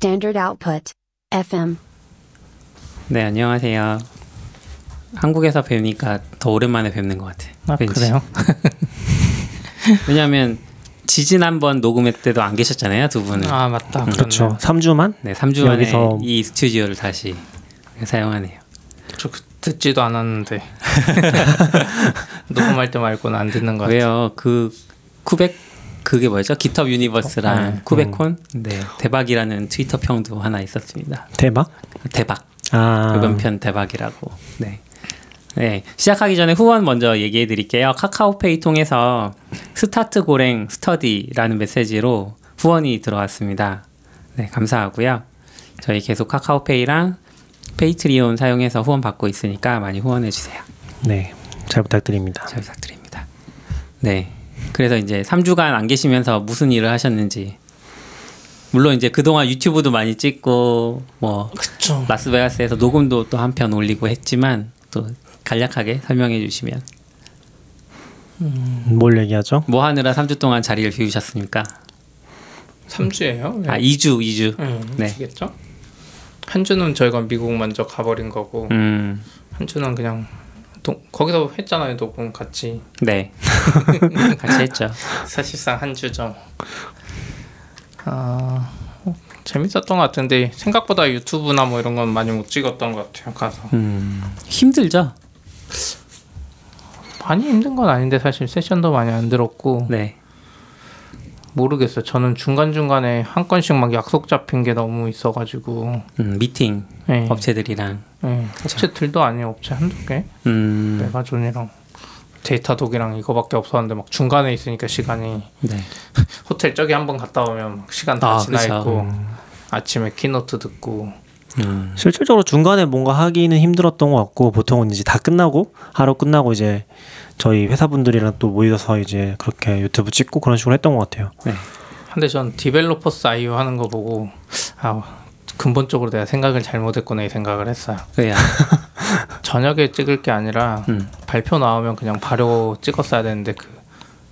Standard output. FM. 네, 안녕하세요. 한국에서 뵈니까 더 오랜만에 뵙는 것 같아요. 아, 왠지. 그래요? 왜냐하면 지지난번 녹음회 때도 안 계셨잖아요, 두 분은. 아 맞다. 그렇죠. 그렇죠. 3주만? 네, 3주 만에 여기서- 이 스튜디오를 다시 사용하네요. 저 그- 듣지도 않았는데 녹음할 때 말고는 안 듣는 것 같아요. 왜요? 그 쿠벡 그게 뭐였죠? GitHub Universe랑 네. KubeCon 네 대박이라는 트위터 평도 하나 있었습니다. 대박? 대박 아. 이번 편 대박이라고. 네. 네 시작하기 전에 후원 먼저 얘기해 드릴게요. 카카오페이 통해서 start Golang study라는 메시지로 후원이 들어왔습니다. 네 감사하고요. 저희 계속 카카오페이랑 Patreon 사용해서 후원 받고 있으니까 많이 후원해 주세요. 네. 잘 부탁드립니다. 잘 부탁드립니다. 네. 그래서 이제 3주간 안 계시면서 무슨 일을 하셨는지. 물론 이제 그동안 유튜브도 많이 찍고 뭐 그렇죠. 라스베가스에서 녹음도 또 한 편 올리고 했지만 또 간략하게 설명해 주시면 뭘 얘기하죠? 뭐 하느라 3주 동안 자리를 비우셨습니까? 3주예요? 아 2주 2주. 네. 네. 주겠죠? 한 주는 저희가 미국 먼저 가버린 거고 음. 한 주는 그냥 도, 거기서 했잖아요 녹음 같이 네. 같이 했죠. 사실상 한 주죠. 아 재밌었던 것 같은데 생각보다 유튜브나 뭐 이런 건 많이 못 찍었던 것 같아요 가서 음. 힘들죠? 많이 힘든 건 아닌데 사실 세션도 많이 안 들었고 네. 모르겠어요. 저는 중간 중간에 한 건씩 막 약속 잡힌 게 너무 있어가지고 음, 미팅 네. 업체들이랑 네. 업체들도 아니에요. 업체 한두 개. 음. 메가존이랑 Datadog이랑 이거밖에 없었는데 막 중간에 있으니까 시간이 네. 호텔 저기 한번 갔다 오면 막 시간 다 아, 지나 그쵸. 있고 아침에 keynote 듣고 음. 실질적으로 중간에 뭔가 하기는 힘들었던 것 같고 보통은 이제 다 끝나고 하루 끝나고 이제 저희 회사분들이랑 또 모여서 이제 그렇게 유튜브 찍고 그런 식으로 했던 것 같아요. 네. 근데 전 Developers.IO 하는 거 보고 아 근본적으로 내가 생각을 잘못했구나 이 생각을 했어요. 왜요? 저녁에 찍을 게 아니라 음. 발표 나오면 그냥 바로 찍었어야 되는데 그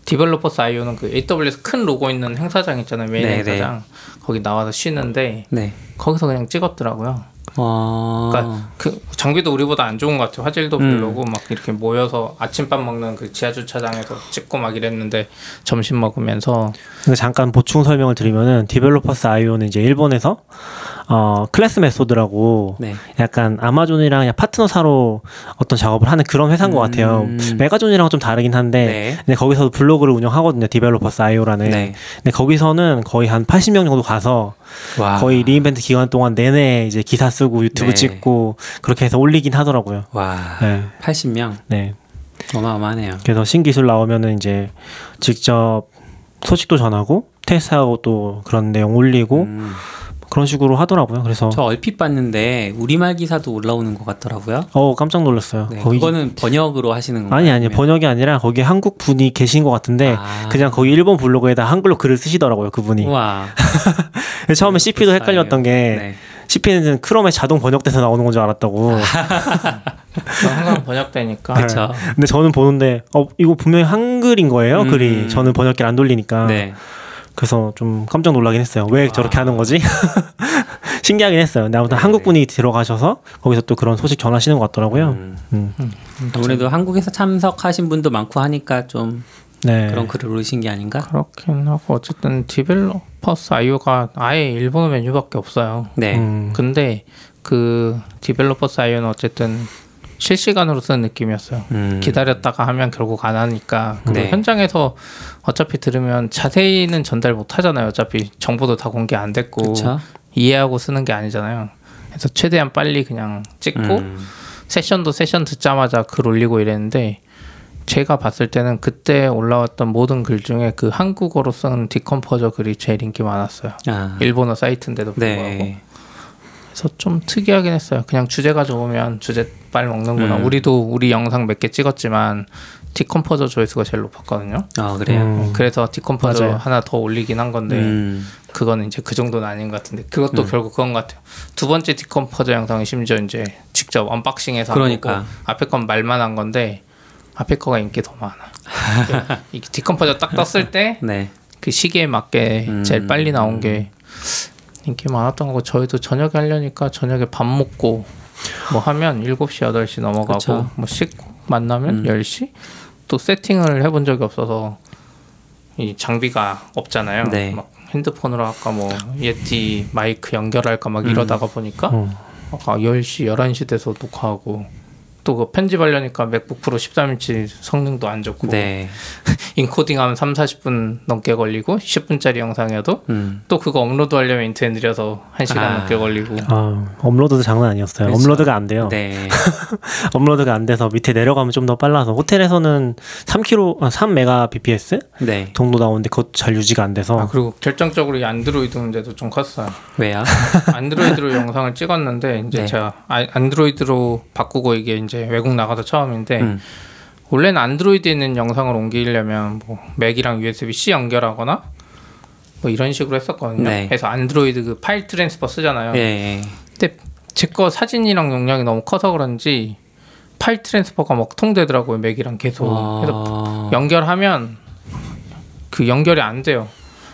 Developers.IO는 그 AWS 큰 로고 있는 행사장 있잖아요 메인 네, 행사장 거기 나와서 쉬는데 네. 거기서 그냥 찍었더라고요. 어. 그러니까 그 장비도 우리보다 안 좋은 것 같아요. 화질도 음. 별로고 막 이렇게 모여서 아침밥 먹는 그 지하 주차장에서 찍고 막 이랬는데 점심 먹으면서 잠깐 보충 설명을 드리면은 Developers.IO는 이제 일본에서 어 Classmethod라고 네. 약간 아마존이랑 그냥 파트너사로 어떤 작업을 하는 그런 회사인 것 같아요. 음. 메가존이랑 좀 다르긴 한데 네. 근데 거기서도 블로그를 운영하거든요. Developers.IO라는. 네. 근데 거기서는 거의 한 80명 정도 가서 와. 거의 re:Invent 기간 동안 내내 이제 기사 쓰고 유튜브 네. 찍고 그렇게 해서 올리긴 하더라고요. 와. 네. 80명. 네. 어마어마하네요. 그래서 신기술 나오면은 이제 직접 소식도 전하고 테스트하고 또 그런 내용 올리고 음. 그런 식으로 하더라고요. 그래서 저 얼핏 봤는데 우리말 기사도 올라오는 것 같더라고요. 어 깜짝 놀랐어요. 네. 거기 그거는 번역으로 하시는 건가요? 아니 아니 아니면- 번역이 아니라 거기 한국 분이 계신 것 같은데 아. 그냥 거기 일본 블로그에다 한글로 글을 쓰시더라고요 그분이. 그래서 처음에 CP도 헷갈렸던 게 네. CP는 크롬에 자동 번역돼서 나오는 건 줄 알았다고. 저 항상 번역되니까 그렇죠. 근데 저는 보는데 어 이거 분명히 한글인 거예요 음. 글이. 저는 번역기를 안 돌리니까. 네. 그래서 좀 깜짝 놀라긴 했어요. 왜 저렇게 하는 거지? 신기하긴 했어요. 근데 아무튼 네, 한국 네. 분이 들어가셔서 거기서 또 그런 소식 전하시는 것 같더라고요. 음. 음. 아무래도 한국에서 참석하신 분도 많고 하니까 좀 네. 그런 글을 올리신 게 아닌가? 그렇긴 하고 어쨌든 Developers.IO가 아예 일본어 메뉴밖에 없어요. 네. 음. 근데 그 Developers.IO는 어쨌든 실시간으로 쓰는 느낌이었어요. 음. 기다렸다가 하면 결국 안 하니까 그리고 네. 현장에서 어차피 들으면 자세히는 전달 못 하잖아요. 어차피 정보도 다 공개 안 됐고 그렇죠. 이해하고 쓰는 게 아니잖아요. 그래서 최대한 빨리 그냥 찍고 음. 세션도 세션 듣자마자 글 올리고 이랬는데 제가 봤을 때는 그때 올라왔던 모든 글 중에 그 한국어로 쓴 DeepComposer 글이 제일 인기 많았어요. 아. 일본어 사이트인데도 불구하고. 네. 그래서 좀 특이하긴 했어요. 그냥 주제가 좋으면 주제 빨 먹는구나. 음. 우리도 우리 영상 몇 개 찍었지만 DeepComposer 조회수가 제일 높았거든요. 아 그래요. 음. 그래서 DeepComposer 맞아요. 하나 더 올리긴 한 건데 음. 그거는 이제 그 정도는 아닌 것 같은데 그것도 결국 그건 것 같아요. 두 번째 DeepComposer 영상이 심지어 이제 직접 unboxing해서 한 그러니까. 앞에 건 말만 한 건데 앞에 거가 인기 더 많아. 이게 DeepComposer 딱 떴을 때그 네. 시기에 맞게 음. 제일 빨리 나온 게 인기 많았던 거고 저희도 저녁에 하려니까 저녁에 밥 먹고 뭐 하면 7시 8시 넘어가고 그쵸. 뭐 씻고 만나면 음. 10시 또 세팅을 해본 적이 없어서 이 장비가 없잖아요. 네. 막 핸드폰으로 아까 뭐 Yeti 마이크 연결할까 막 음. 이러다가 보니까 어. 아까 10시 11시 돼서 녹화하고 또그 편집하려니까 MacBook Pro 13인치 성능도 안 좋고 네. 인코딩하면 3, 40분 넘게 걸리고 10분짜리 영상이어도 음. 또 그거 업로드 하려면 인터넷 느려서 1시간 아. 넘게 걸리고 아, 업로드도 장난 아니었어요. 그렇죠. 업로드가 안 돼요. 네. 업로드가 안 돼서 밑에 내려가면 좀 더 빨라서 호텔에서는 3km, 아, 3mbps 네. 정도 나오는데 그것도 잘 유지가 안 돼서 아 그리고 결정적으로 이 안드로이드 문제도 좀 컸어요. 왜요? 안드로이드로 영상을 찍었는데 이제 네. 제가 아- 안드로이드로 바꾸고 이게 이제 외국 나가서 처음인데 음. 원래는 안드로이드에 있는 영상을 옮기려면 뭐 맥이랑 USB-C 연결하거나 뭐 이런 식으로 했었거든요. 네. 그래서 안드로이드 그 파일 transfer 쓰잖아요. 예. 근데 제 거 사진이랑 용량이 너무 커서 그런지 파일 transfer가 먹통되더라고요. 맥이랑 계속. 그래서 어... 연결하면 그 연결이 안 돼요.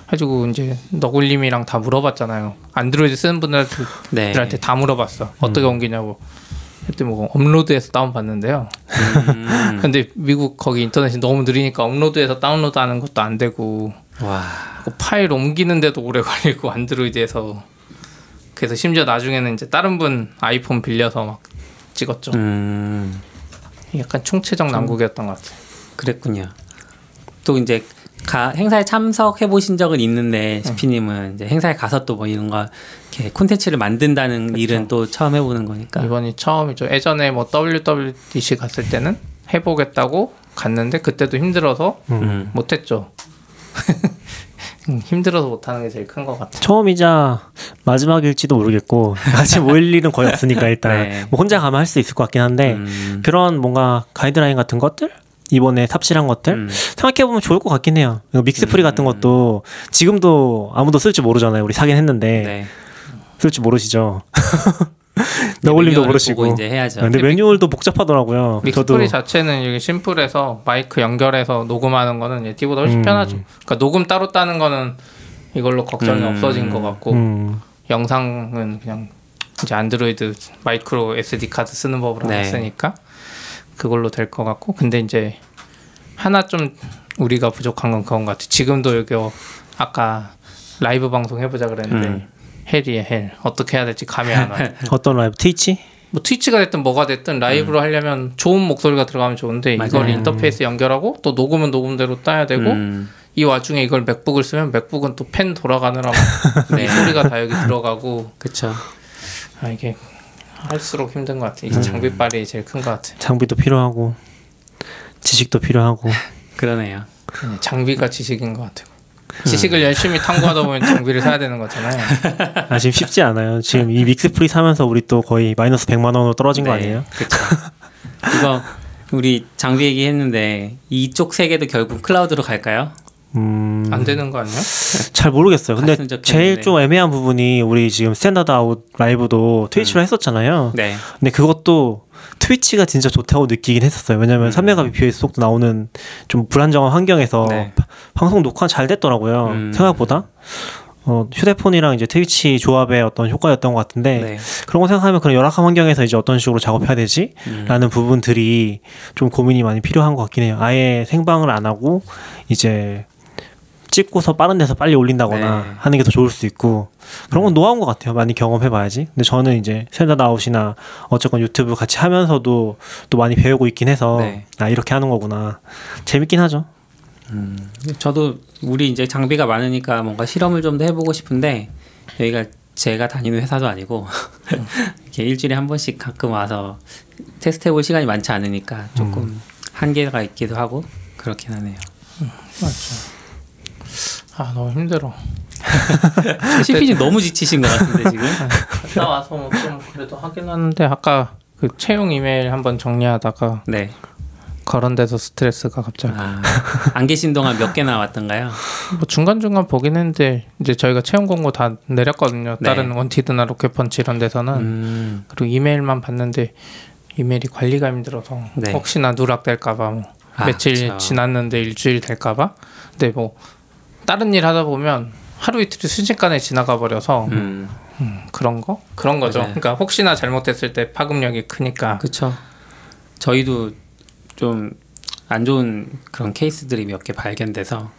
가지고 이제 너굴님이랑 다 물어봤잖아요. 안드로이드 쓰는 분들한테 네. 다 물어봤어. 어떻게 옮기냐고. 그때 뭐 업로드해서 다운 받는데요. 음. 근데 미국 거기 인터넷이 너무 느리니까 업로드해서 다운로드하는 것도 안 되고 와. 그 파일 옮기는데도 오래 걸리고 안드로이드에서 그래서 심지어 나중에는 이제 다른 분 아이폰 빌려서 막 찍었죠. 음. 약간 총체적 난국이었던 것 같아요. 그랬군요. 또 이제 가, 행사에 참석해 보신 적은 있는데 시피님은 이제 행사에 가서 또 뭐 이런 거 이렇게 콘텐츠를 만든다는 일은 또 처음 해보는 거니까. 이번이 처음이죠. 예전에 뭐 WWDC 갔을 때는 해보겠다고 갔는데 그때도 힘들어서 음. 못했죠. 음, 힘들어서 못하는 게 제일 큰 것 같아요. 처음이자 마지막일지도 모르겠고 같이 모일 일은 거의 없으니까 일단 네. 뭐 혼자 가면 할 수 있을 것 같긴 한데 음. 그런 뭔가 가이드라인 같은 것들 이번에 탑실한 것들 음. 생각해 보면 좋을 것 같긴 해요. 믹스프리 음. 같은 것도 지금도 아무도 쓸 줄 모르잖아요. 우리 사긴 했는데 네. 쓸 줄 모르시죠. 너울림도 모르시고. 이제 해야죠. 근데 매뉴얼도 복잡하더라고요. 믹스프리 자체는 이게 심플해서 마이크 연결해서 녹음하는 거는 Yeti보다 훨씬 음. 편하죠. 그러니까 녹음 따로 따는 거는 이걸로 걱정이 음. 없어진 것 같고 음, 영상은 그냥 이제 안드로이드 micro SD 카드 쓰는 법으로 네. 했으니까 그걸로 될 것 같고 근데 이제 하나 좀 우리가 부족한 건 그건 것 같아. 지금도 여기 아까 라이브 방송 해보자 그랬는데 음. hell이에 hell 어떻게 해야 될지 감이 안 와. 어떤 라이브 Twitch? 뭐 Twitch가 됐든 뭐가 됐든 라이브로 하려면 좋은 목소리가 들어가면 좋은데 이걸 음. 맞아요. 인터페이스 연결하고 또 녹음은 녹음대로 따야 되고 음. 이 와중에 이걸 맥북을 쓰면 맥북은 또 팬 돌아가느라 네. 이 소리가 다 여기 들어가고 그쵸. 아 이게 할수록 힘든 것 같아. 이게 음. 장비빨이 제일 큰 것 같아. 장비도 필요하고 지식도 필요하고 그러네요. 네, 장비가 지식인 것 같아요. 지식을 열심히 탐구하다 보면 장비를 사야 되는 거잖아요. 아 지금 쉽지 않아요. 지금 이 MixPre 사면서 우리 또 거의 마이너스 100만 원으로 떨어진 거 네, 아니에요? 그쵸. 이거 우리 장비 얘기했는데 이쪽 세계도 결국 클라우드로 갈까요? 음, 안 되는 거 아니야? 잘 모르겠어요. 근데. 제일 좀 애매한 부분이 우리 지금 Standard Out 라이브도 Twitch로 했었잖아요. 네. 근데 그것도 Twitch가 진짜 좋다고 느끼긴 했었어요. 왜냐면 음. 3메가bps 속도 나오는 좀 불안정한 환경에서 네. 바- 방송 녹화 잘 됐더라고요. 음. 생각보다. 어, 휴대폰이랑 이제 Twitch 조합의 어떤 효과였던 것 같은데 네. 그런 거 생각하면 그런 열악한 환경에서 이제 어떤 식으로 작업해야 되지? 음. 라는 부분들이 좀 고민이 많이 필요한 것 같긴 해요. 아예 생방을 안 하고 이제 찍고서 빠른 데서 빨리 올린다거나 네. 하는 게 더 좋을 수 있고 그런 건 노하우인 것 같아요. 많이 경험해 봐야지. 근데 저는 이제 샌다드 아웃이나 어쨌건 유튜브 같이 하면서도 또 많이 배우고 있긴 해서 네. 아 이렇게 하는 거구나. 재밌긴 하죠. 음, 저도 우리 이제 장비가 많으니까 뭔가 실험을 좀 더 해보고 싶은데 여기가 제가 다니는 회사도 아니고 이렇게 일주일에 한 번씩 가끔 와서 테스트해볼 시간이 많지 않으니까 조금 한계가 있기도 하고 그렇긴 하네요. 맞죠. 아 너무 힘들어. CPG 너무 지치신 것 같은데 지금. 갔다 와서 뭐 좀 그래도 하긴 하는데 아까 그 채용 이메일 한번 정리하다가 네. 그런 데서 스트레스가 갑자기 아, 안 계신 동안 몇 개나 왔던가요? 뭐 중간 중간 보긴 했는데 이제 저희가 채용 공고 다 내렸거든요. 네. 다른 원티드나 로켓펀치 이런 데서는 음, 그리고 이메일만 봤는데 이메일이 관리가 힘들어서 네. 혹시나 누락될까봐 뭐 아, 며칠 그쵸. 지났는데 일주일 될까봐. 근데 뭐 다른 일 하다 보면 하루 이틀이 순식간에 지나가 버려서 음, 음, 그런 거 그런 거죠. 맞아요. 그러니까 혹시나 잘못됐을 때 파급력이 크니까 그쵸. 저희도 좀 안 좋은 그런 케이스들이 몇 개 발견돼서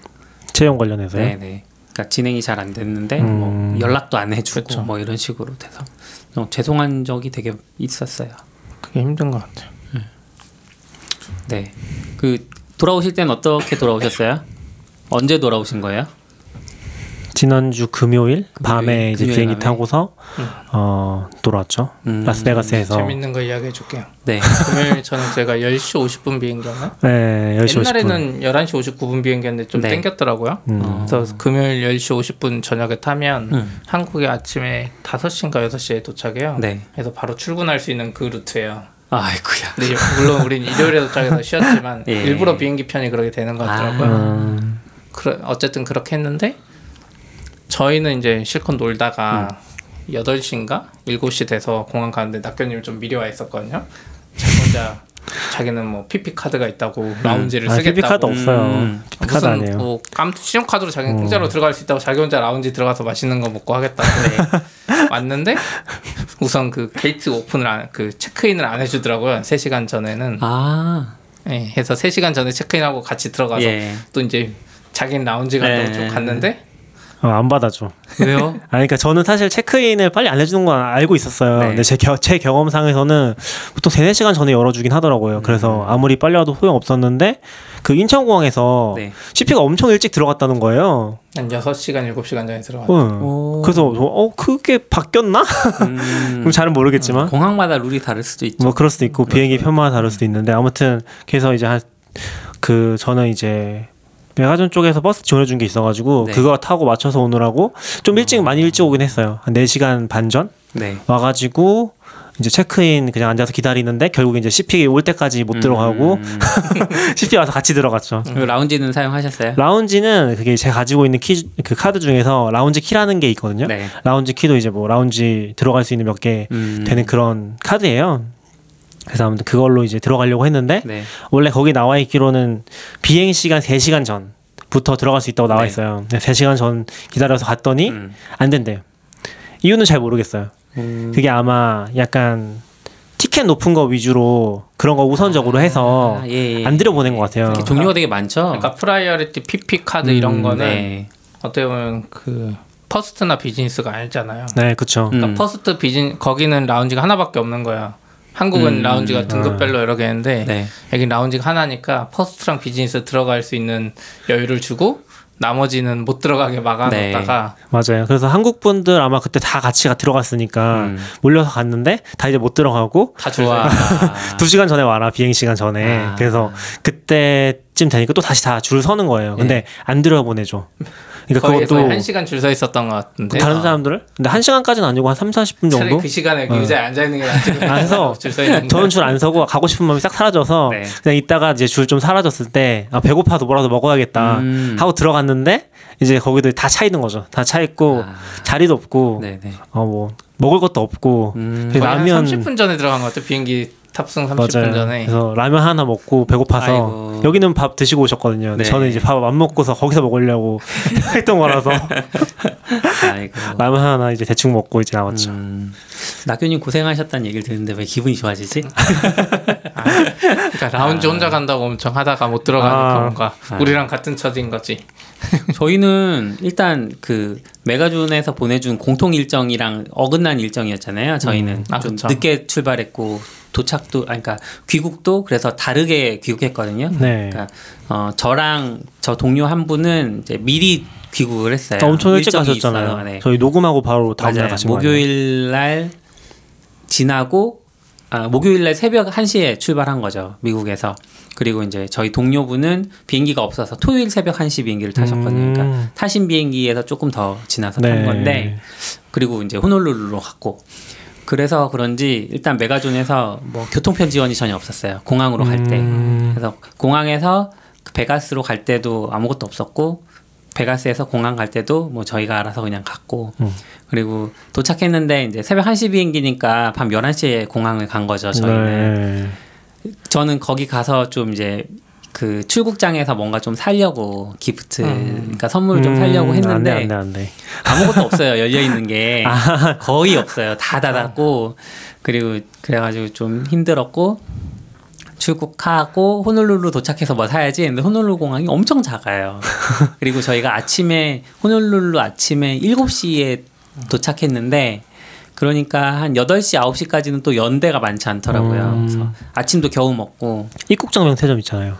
채용 관련해서요. 네네. 그러니까 진행이 잘 안 됐는데 음. 뭐 연락도 안 해주고 그쵸. 뭐 이런 식으로 돼서 어, 죄송한 적이 되게 있었어요. 그게 힘든 것 같아요. 네. 그 돌아오실 때는 어떻게 돌아오셨어요? 언제 돌아오신 거예요? 지난주 금요일 밤에 이제 금요일 비행기 밤에? 타고서 어 돌아왔죠. 음, 라스베가스에서 재밌는 거 이야기해 줄게요. 네. 금요일 저는 제가 10시 50분 비행기였나? 네, 10시 50분. 옛날에는 11시 59분 비행기였는데 좀 네. 땡겼더라고요. 음. 그래서 금요일 10시 50분 저녁에 타면 음. 한국에 아침에 5시인가 6시에 도착해요. 네. 그래서 바로 출근할 수 있는 그 루트예요. 아이고야. 근데 물론 우린 일요일에 도착해서 쉬었지만 예. 일부러 비행기 편이 그렇게 되는 것 같더라고요. 음, 그래, 어쨌든 그렇게 했는데 저희는 이제 실컷 놀다가 음. 8시인가 7시 돼서 공항 가는데 낙교님 좀 미리 와 있었거든요. 자기 혼자 자기는 뭐 PP 카드가 있다고 라운지를 아, 쓰겠다고. PP 카드 없어요. 음. PP 카드 아니에요. 뭐 깜, 신용카드로 자기 는 음. 공짜로 들어갈 수 있다고 자기 혼자 라운지 들어가서 맛있는 거 먹고 하겠다고 왔는데 우선 그 게이트 오픈을 안, 그 체크인을 안 해주더라고요. 3 시간 전에는. 아. 예, 해서 3 시간 전에 체크인하고 같이 들어가서 예. 또 이제 자기는 라운지 간다고 네. 쭉 갔는데 어, 안 받아줘. 왜요? 아, 그러니까 저는 사실 체크인을 빨리 안 해주는 건 알고 있었어요. 네. 근데 제, 겨, 제 경험상에서는 보통 3, 4시간 전에 열어주긴 하더라고요. 그래서 아무리 빨리 와도 소용 없었는데 그 인천공항에서 네. CP가 엄청 일찍 들어갔다는 거예요. 한 6시간 7시간 전에 들어갔어요. 응. 오. 그래서 저, 어 그게 바뀌었나? 음. 그럼 잘은 모르겠지만 공항마다 룰이 다를 수도 있죠. 뭐 그럴 수도 있고 비행기 편마다 다를 수도 있는데 아무튼 그래서 이제 한 그 저는 이제 메가존 쪽에서 버스 지원해 준 게 있어가지고 네. 그거 타고 맞춰서 오느라고 좀 일찍 많이 일찍 오긴 했어요 한 4시간 반 전 네. 와가지고 이제 체크인 그냥 앉아서 기다리는데 결국 이제 CP 올 때까지 못 들어가고 음. CP 와서 같이 들어갔죠 그리고 라운지는 사용하셨어요? 라운지는 그게 제가 가지고 있는 키 그 카드 중에서 라운지 키라는 게 있거든요 네. 라운지 키도 이제 뭐 라운지 들어갈 수 있는 몇개 음. 되는 그런 카드예요 그래서 아무튼 그걸로 이제 들어가려고 했는데 네. 원래 거기 나와 있기로는 비행 시간 3시간 전부터 들어갈 수 있다고 나와 네. 있어요. 3시간 전 기다려서 갔더니 음. 안 된대요. 이유는 잘 모르겠어요. 음. 그게 아마 약간 티켓 높은 거 위주로 그런 거 우선적으로 해서 아, 예, 예. 안 들여보낸 것 같아요. 종류가 되게 많죠. 그러니까 Priority PP 카드 이런 음, 거는 네. 어떻게 보면 그 first나 비즈니스가 아니잖아요. 네, 그쵸. 음. 그러니까 퍼스트 비즈니 거기는 라운지가 하나밖에 없는 거야. 한국은 음, 라운지가 등급별로 여러 개 있는데 네. 여기 라운지가 하나니까 first랑 비즈니스 들어갈 수 있는 여유를 주고 나머지는 못 들어가게 막아놓다가 맞아요. 그래서 한국 분들 아마 그때 다 같이 가- 들어갔으니까 음. 몰려서 갔는데 다 이제 못 들어가고 다 줄. 좋아. 두 시간 전에 와라 비행 시간 전에 아. 그래서 그때 쯤 되니까 또 다시 다 줄 서는 거예요. 근데 안 들여보내줘. 그러니까 거기에서 그것도 한 시간 줄 서 있었던 것 같은데 다른 사람들을 근데 한 시간까지는 아니고 한 3, 40분 차라리 정도. 그 시간에 어. 의자에 앉아 있는 게 낫지. 있는 저는 줄 안 서고 가고 싶은 마음이 싹 사라져서 네. 그냥 이따가 이제 줄 좀 사라졌을 때 아, 배고파서 뭐라도 먹어야겠다 음. 하고 들어갔는데 이제 거기도 다 차 있는 거죠. 다 차 있고 아. 자리도 없고 네, 네. 어뭐 먹을 것도 없고 음. 그 거의 한 라면 30분 전에 들어간 것 같아. 비행기 탑승 30분 맞아요. 전에. 그래서 라면 하나 먹고 배고파서 아이고. 여기는 밥 드시고 오셨거든요. 네. 저는 이제 밥 안 먹고서 거기서 먹으려고 했던 거라서. 라면 하나 이제 대충 먹고 이제 나왔죠. 음. 낙교님 고생하셨다는 얘기를 듣는데 왜 기분이 좋아지지? 아, 그러니까 라운지 혼자 간다고 엄청 하다가 못 들어가니까 아. 뭔가 아. 우리랑 같은 처지인 거지. 저희는 일단 그 메가존에서 보내준 공통 일정이랑 어긋난 일정이었잖아요. 저희는 음. 아, 좀. 늦게 출발했고 도착도 아니 그러니까 귀국도 그래서 다르게 귀국했거든요. 네. 그러니까 어 저랑 저 동료 한 분은 이제 미리 귀국을 했어요. 엄청 일찍 가셨잖아요. 네. 저희 녹음하고 바로 다음 날. 가신 거예요. 목요일 날 지나고 아, 목요일 날 새벽 1시에 출발한 거죠. 미국에서. 그리고 이제 저희 동료분은 비행기가 없어서 토요일 새벽 1시 비행기를 타셨거든요. 음. 그러니까 타신 비행기에서 조금 더 지나서 네. 탄 건데 그리고 이제 호놀룰루로 갔고 그래서 그런지 일단 메가존에서 뭐 교통편 지원이 전혀 없었어요. 공항으로 갈 때. 음. 그래서 공항에서 그 베가스로 갈 때도 아무것도 없었고 베가스에서 공항 갈 때도 뭐 저희가 알아서 그냥 갔고 음. 그리고 도착했는데 이제 새벽 1시 비행기니까 밤 11시에 공항을 간 거죠, 저희는. 네. 저는 거기 가서 좀 이제 그 출국장에서 뭔가 좀 살려고 기프트, 음. 그러니까 선물을 좀 살려고 음, 했는데 안 돼, 안 돼, 안 돼. 아무것도 없어요. 열려 있는 게 아. 거의 없어요. 다 닫았고 그리고 그래가지고 좀 힘들었고 출국하고 호놀룰루 도착해서 뭐 사야지 했는데 호놀룰루 공항이 엄청 작아요. 그리고 저희가 아침에 호놀룰루 아침에 7시에 도착했는데 그러니까 한 8시 9시까지는 또 연대가 많지 않더라고요. 음. 그래서 아침도 겨우 먹고 입국장 명태점 있잖아요.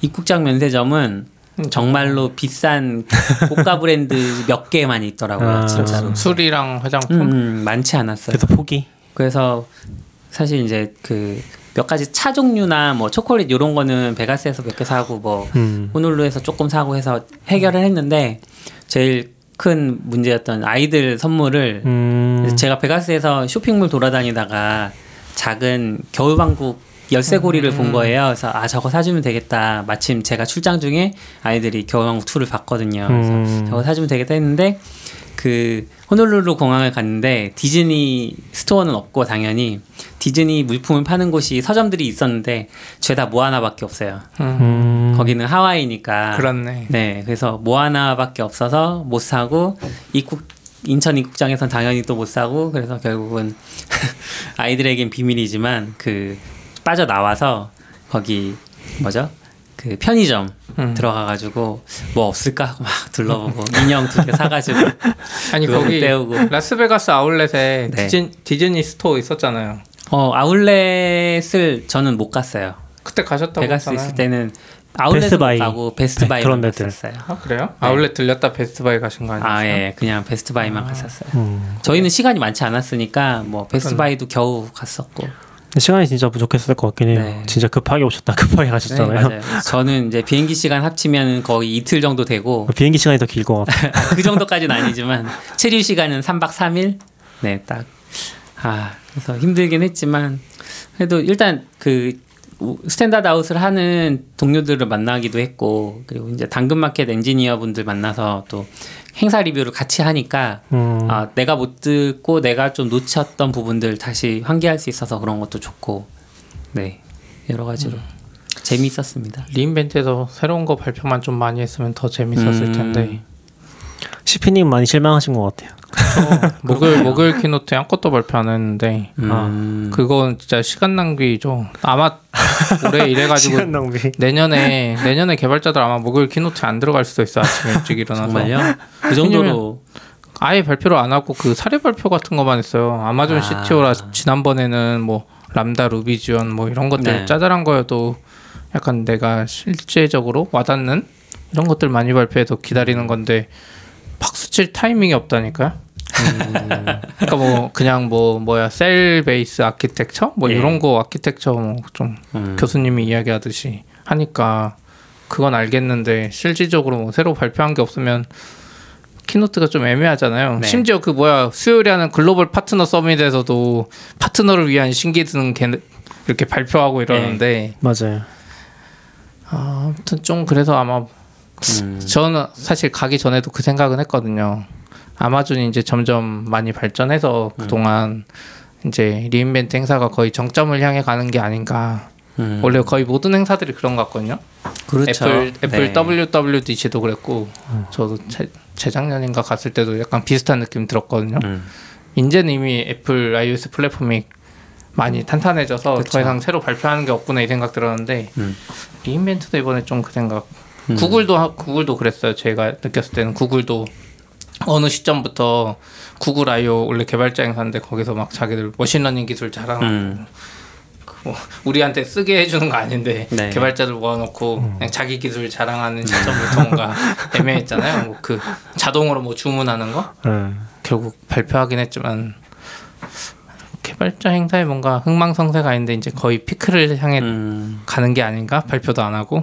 입국장 면세점은 정말로 비싼 고가 브랜드 몇 개만 있더라고요. 아. 진짜로. 술이랑 화장품. 음, 음, 많지 않았어요. 그래서 포기. 그래서 사실 이제 그 몇 가지 차 종류나 뭐 초콜릿 이런 거는 베가스에서 몇 개 사고 뭐 음. 호놀루에서 조금 사고 해서 해결을 했는데 제일 큰 문제였던 아이들 선물을 음. 제가 베가스에서 쇼핑몰 돌아다니다가 작은 겨울왕국 열쇠고리를 본 거예요. 그래서 아 저거 사주면 되겠다. 마침 제가 출장 중에 아이들이 겨울왕국 2를 봤거든요. 그래서 음. 저거 사주면 되겠다 했는데 그 호놀룰루 공항을 갔는데 디즈니 스토어는 없고 당연히 디즈니 물품을 파는 곳이 서점들이 있었는데 죄다 뭐 하나밖에 없어요. 음. 거기는 하와이니까. 그렇네. 네, 그래서 뭐 하나밖에 없어서 못 사고 입국 인천 입국장에선 당연히 또 못 사고 그래서 결국은 아이들에겐 비밀이지만 그 빠져 나와서 거기 뭐죠? 그 편의점 음. 들어가가지고 뭐 없을까 하고 막 둘러보고 인형 두 개 사가지고 아니 거기 때우고. 라스베가스 아울렛에 네. 디즈니, 디즈니 스토어 있었잖아요. 어 아울렛을 저는 못 갔어요. 그때 가셨다고 베가스 했잖아요. 있을 때는 베스트바이. 가고 베스트바이만 그런 데들. 갔었어요. 아 그래요? 아울렛 들렸다 베스트바이 가신 거 아니에요? 아 예, 그냥 베스트바이만 갔었어요. 음. 저희는 시간이 많지 않았으니까 뭐 베스트바이도 겨우 갔었고. 시간이 진짜 부족했을 것 같긴 해요. 네. 진짜 급하게 오셨다 급하게 네, 가셨잖아요. 맞아요. 저는 이제 비행기 시간 합치면 거의 이틀 정도 되고 비행기 시간이 더 길 것 같아요. 그 정도까지는 아니지만 체류 시간은 3박 3일. 네, 딱. 아, 그래서 힘들긴 했지만 그래도 일단 그 Standard Out을 하는 동료들을 만나기도 했고 그리고 이제 당근마켓 엔지니어 분들 만나서 또 행사 리뷰를 같이 하니까 음. 아, 내가 못 듣고 내가 좀 놓쳤던 부분들 다시 환기할 수 있어서 그런 것도 좋고 네 여러 가지로 재미있었습니다. re:Invent에서 새로운 거 발표만 좀 많이 했으면 더 재밌었을 음. 텐데 시피님 많이 실망하신 것 같아요. 목요일 목요일 keynote 아무것도 발표 안 했는데 음, 그건 진짜 시간 낭비죠. 아마 올해 이래가지고 시간 낭비. 내년에 내년에 개발자들 아마 목요일 keynote 안 들어갈 수도 있어 아침에 일찍 일어나서 정말요? 그 정도로 아예 발표를 안 하고 그 사례 발표 같은 것만 했어요. 아마존 아. CTO라 지난번에는 뭐 Lambda Ruby 지원 뭐 이런 것들 네. 짜잘한 거여도 약간 내가 실제적으로 와닿는 이런 것들 많이 발표해서 기다리는 건데 박수 칠 타이밍이 없다니까요. 그러니까 뭐 그냥 뭐 뭐야 cell base architecture 뭐 예. 이런 거 아키텍처 뭐좀 음, 교수님이 이야기하듯이 하니까 그건 알겠는데 실질적으로 뭐 새로 발표한 게 없으면 keynote가 좀 애매하잖아요. 네. 심지어 그 뭐야 수요일에 하는 Global Partner Summit에서도 파트너를 위한 신기능 개- 이렇게 발표하고 이러는데 맞아요. 아, 아무튼 좀 그래서 아마 음, 저는 사실 가기 전에도 그 생각은 했거든요. 아마존이 이제 점점 많이 발전해서 그동안 이제 re:Invent 행사가 거의 정점을 향해 가는 게 아닌가. 음, 원래 거의 모든 행사들이 그런 것 같거든요. 그렇죠. 애플 애플 네. WWDC도 그랬고 저도 재, 재작년인가 갔을 때도 약간 비슷한 느낌 들었거든요. 음, 이제는 이미 애플 iOS 플랫폼이 많이 탄탄해져서 그쵸. 더 이상 새로 발표하는 게 없구나 이 생각 들었는데 음. re:Invent도 이번에 좀 그 생각. 음. 구글도 하- 구글도 그랬어요. 제가 느꼈을 때는 구글도 어느 시점부터 구글 I/O 원래 개발자 행사인데 거기서 막 자기들 machine learning 기술 자랑하고 음. 뭐 우리한테 쓰게 해주는 거 아닌데 네. 개발자들 모아놓고 그냥 자기 기술 자랑하는 시점부터 뭔가 애매했잖아요. 뭐 그 자동으로 뭐 주문하는 거 음. 결국 발표하긴 했지만 개발자 행사에 뭔가 흥망성쇠가 있는데 이제 거의 피크를 향해 음, 가는 게 아닌가 발표도 안 하고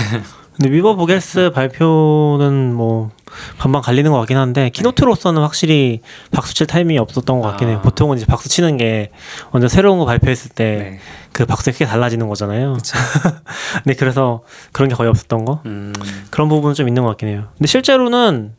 근데 위버 보겔스 발표는 뭐 반반 갈리는 것 같긴 한데 키노트로서는 확실히 박수 칠 타이밍이 없었던 것 같긴 해요. 아. 보통은 이제 박수 치는 게 먼저 새로운 거 발표했을 때그 네. 박수가 크게 달라지는 거잖아요. 근데 그래서 그런 게 거의 없었던 거 음, 그런 부분은 좀 있는 것 같긴 해요. 근데 실제로는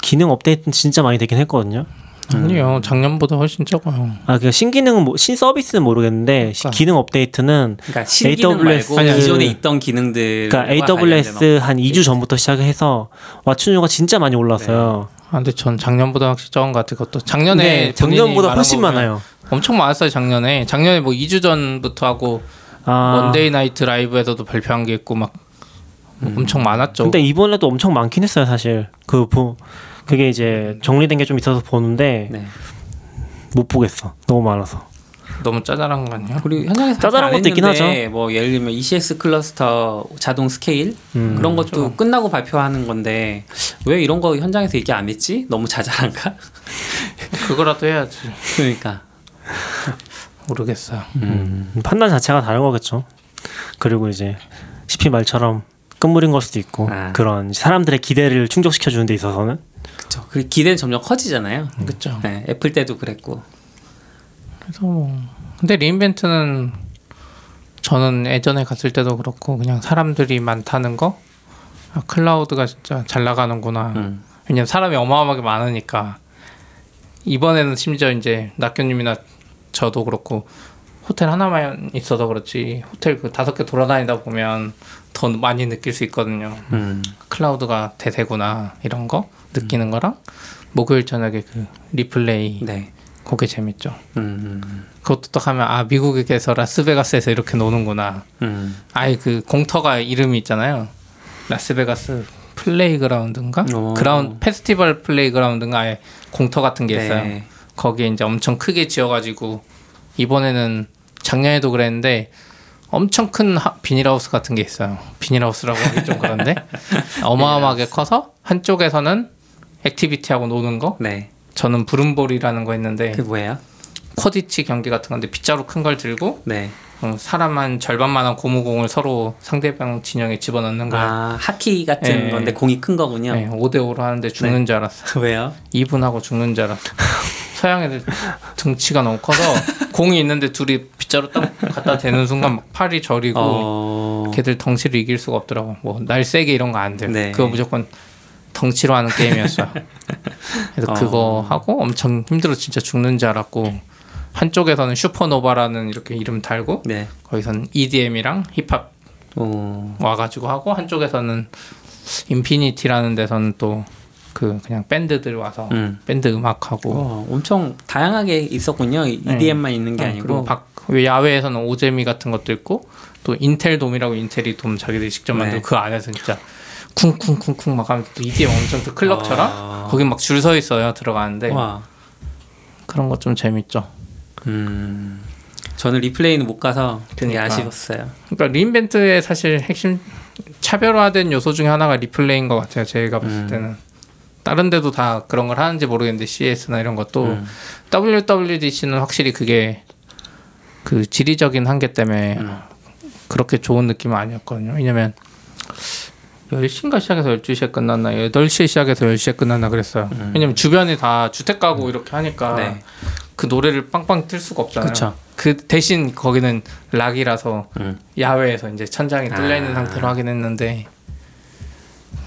기능 업데이트는 진짜 많이 되긴 했거든요. 아니요 작년보다 훨씬 적어요. 아, 그 신기능은 뭐, 신서비스는 모르겠는데 시- 그러니까. 기능 업데이트는 그러니까 신기능 AWS 말고 기존에 있던 기능들 그러니까 AWS 한 2주 전부터 시작해서 와춘유가 진짜 많이 올랐어요. 아, 근데 전 작년보다 확실히 적은 것 같아요. 그것도 작년에 네, 작년보다 훨씬 많아요. 엄청 많았어요 작년에. 작년에 뭐 2주 전부터 하고 아, Monday Night Live에서도 발표한 게 있고 막 엄청 많았죠. 근데 이번에도 엄청 많긴 했어요, 사실. 그 보, 그게 이제 정리된 게 좀 있어서 보는데 네. 못 보겠어. 너무 많아서. 너무 짜잘한 거 아니야? 우리 현장에서 짜잘한 것도 있긴 했는데 뭐 예를 들면 ECS cluster 자동 스케일 음. 그런 것도 끝나고 발표하는 건데 왜 이런 거 현장에서 얘기 안 했지? 너무 자잘한가? 그거라도 해야지. 그러니까 모르겠어요. 음, 판단 자체가 다른 거겠죠. 그리고 이제 CP 말처럼 끝물인 걸 수도 있고 아. 그런 사람들의 기대를 충족시켜 주는 데 있어서는 그렇죠. 그 기대는 점점 커지잖아요. 그렇죠. 네, 애플 때도 그랬고. 그래서 뭐 근데 리인벤트는 저는 예전에 갔을 때도 그렇고 그냥 사람들이 많다는 거 아, 클라우드가 진짜 잘 나가는구나. 음. 왜냐면 사람이 어마어마하게 많으니까 이번에는 심지어 이제 낙교님이나 저도 그렇고 호텔 하나만 있어서 그렇지 호텔 그 다섯 개 돌아다니다 보면 더 많이 느낄 수 있거든요. 음. 클라우드가 대세구나 이런 거 느끼는 거랑 목요일 저녁에 그 리플레이 네. 그게 재밌죠. 음. 음. 그것도 딱 하면 아 미국에서 라스베가스에서 이렇게 노는구나. 음. 아예 그 공터가 이름이 있잖아요. 라스베가스 playground인가? 오. ground festival playground인가 아예 공터 같은 게 있어요. 네. 거기에 이제 엄청 크게 지어가지고 이번에는 작년에도 그랬는데 엄청 큰 하- 비닐하우스 같은 게 있어요. 비닐하우스라고 하기 좀 그런데 어마어마하게 커서 한쪽에서는 activity하고 노는 거. 네. 저는 broomball이라는 거 했는데 그 뭐예요? 쿼디치 경기 같은 건데 빗자루 큰 걸 들고 네. 어, 사람 한 절반만한 고무공을 서로 상대방 진영에 집어넣는 거예요. 아 하키 같은 네. 건데 공이 큰 거군요. 네, 5대 5로 하는데 죽는 줄 알았어. 왜요? 2분하고 죽는 줄 알았어. 서양 애들 등치가 너무 커서 공이 있는데 둘이 빗자루 딱 갖다 대는 순간 막 팔이 저리고 어. 걔들 덩치를 이길 수가 없더라고. 뭐 날쌔게 이런 거 안 돼. 네. 그거 무조건 덩치로 하는 게임이었어요. 그래서 어. 그거 하고 엄청 힘들어 진짜 죽는 줄 알았고 한쪽에서는 슈퍼노바라는 이렇게 이름 달고 네. 거기서는 EDM이랑 힙합 오. 와가지고 하고 한쪽에서는 Infinity라는 데서는 또 그 그냥 밴드들 와서 음. 밴드 음악하고 어, 엄청 다양하게 있었군요. EDM만 있는 게 어, 아니고. 그리고 박, 야외에서는 오제미 같은 것도 있고 또 인텔 돔이라고 인텔이 돔 자기들이 직접 만들고 네. 그 안에서 진짜 쿵쿵쿵쿵 막 하면서 또 EDM 엄청 또 클럽처럼 아. 거기 막 줄 서 있어요 들어가는데 와. 그런 거 좀 재밌죠. 음. 저는 리플레이는 못 가서 되게 그러니까. 아쉬웠어요. 그러니까 리인벤트의 사실 핵심 차별화된 요소 중에 하나가 리플레이인 것 같아요. 제가 봤을 음. 때는 다른 데도 다 그런 걸 하는지 모르겠는데 CS나 이런 것도 음. WWDC는 확실히 그게 그 지리적인 한계 때문에 음. 그렇게 좋은 느낌은 아니었거든요. 왜냐면 10시인가 시작해서 12시에 끝났나 8시에 시작해서 10시에 끝났나 그랬어요. 왜냐면 주변이 다 주택 가고 이렇게 하니까 음. 네. 그 노래를 빵빵 틀 수가 없잖아요. 그쵸. 그 대신 거기는 락이라서 음. 야외에서 이제 천장이 뚫려 있는 아. 상태로 하긴 했는데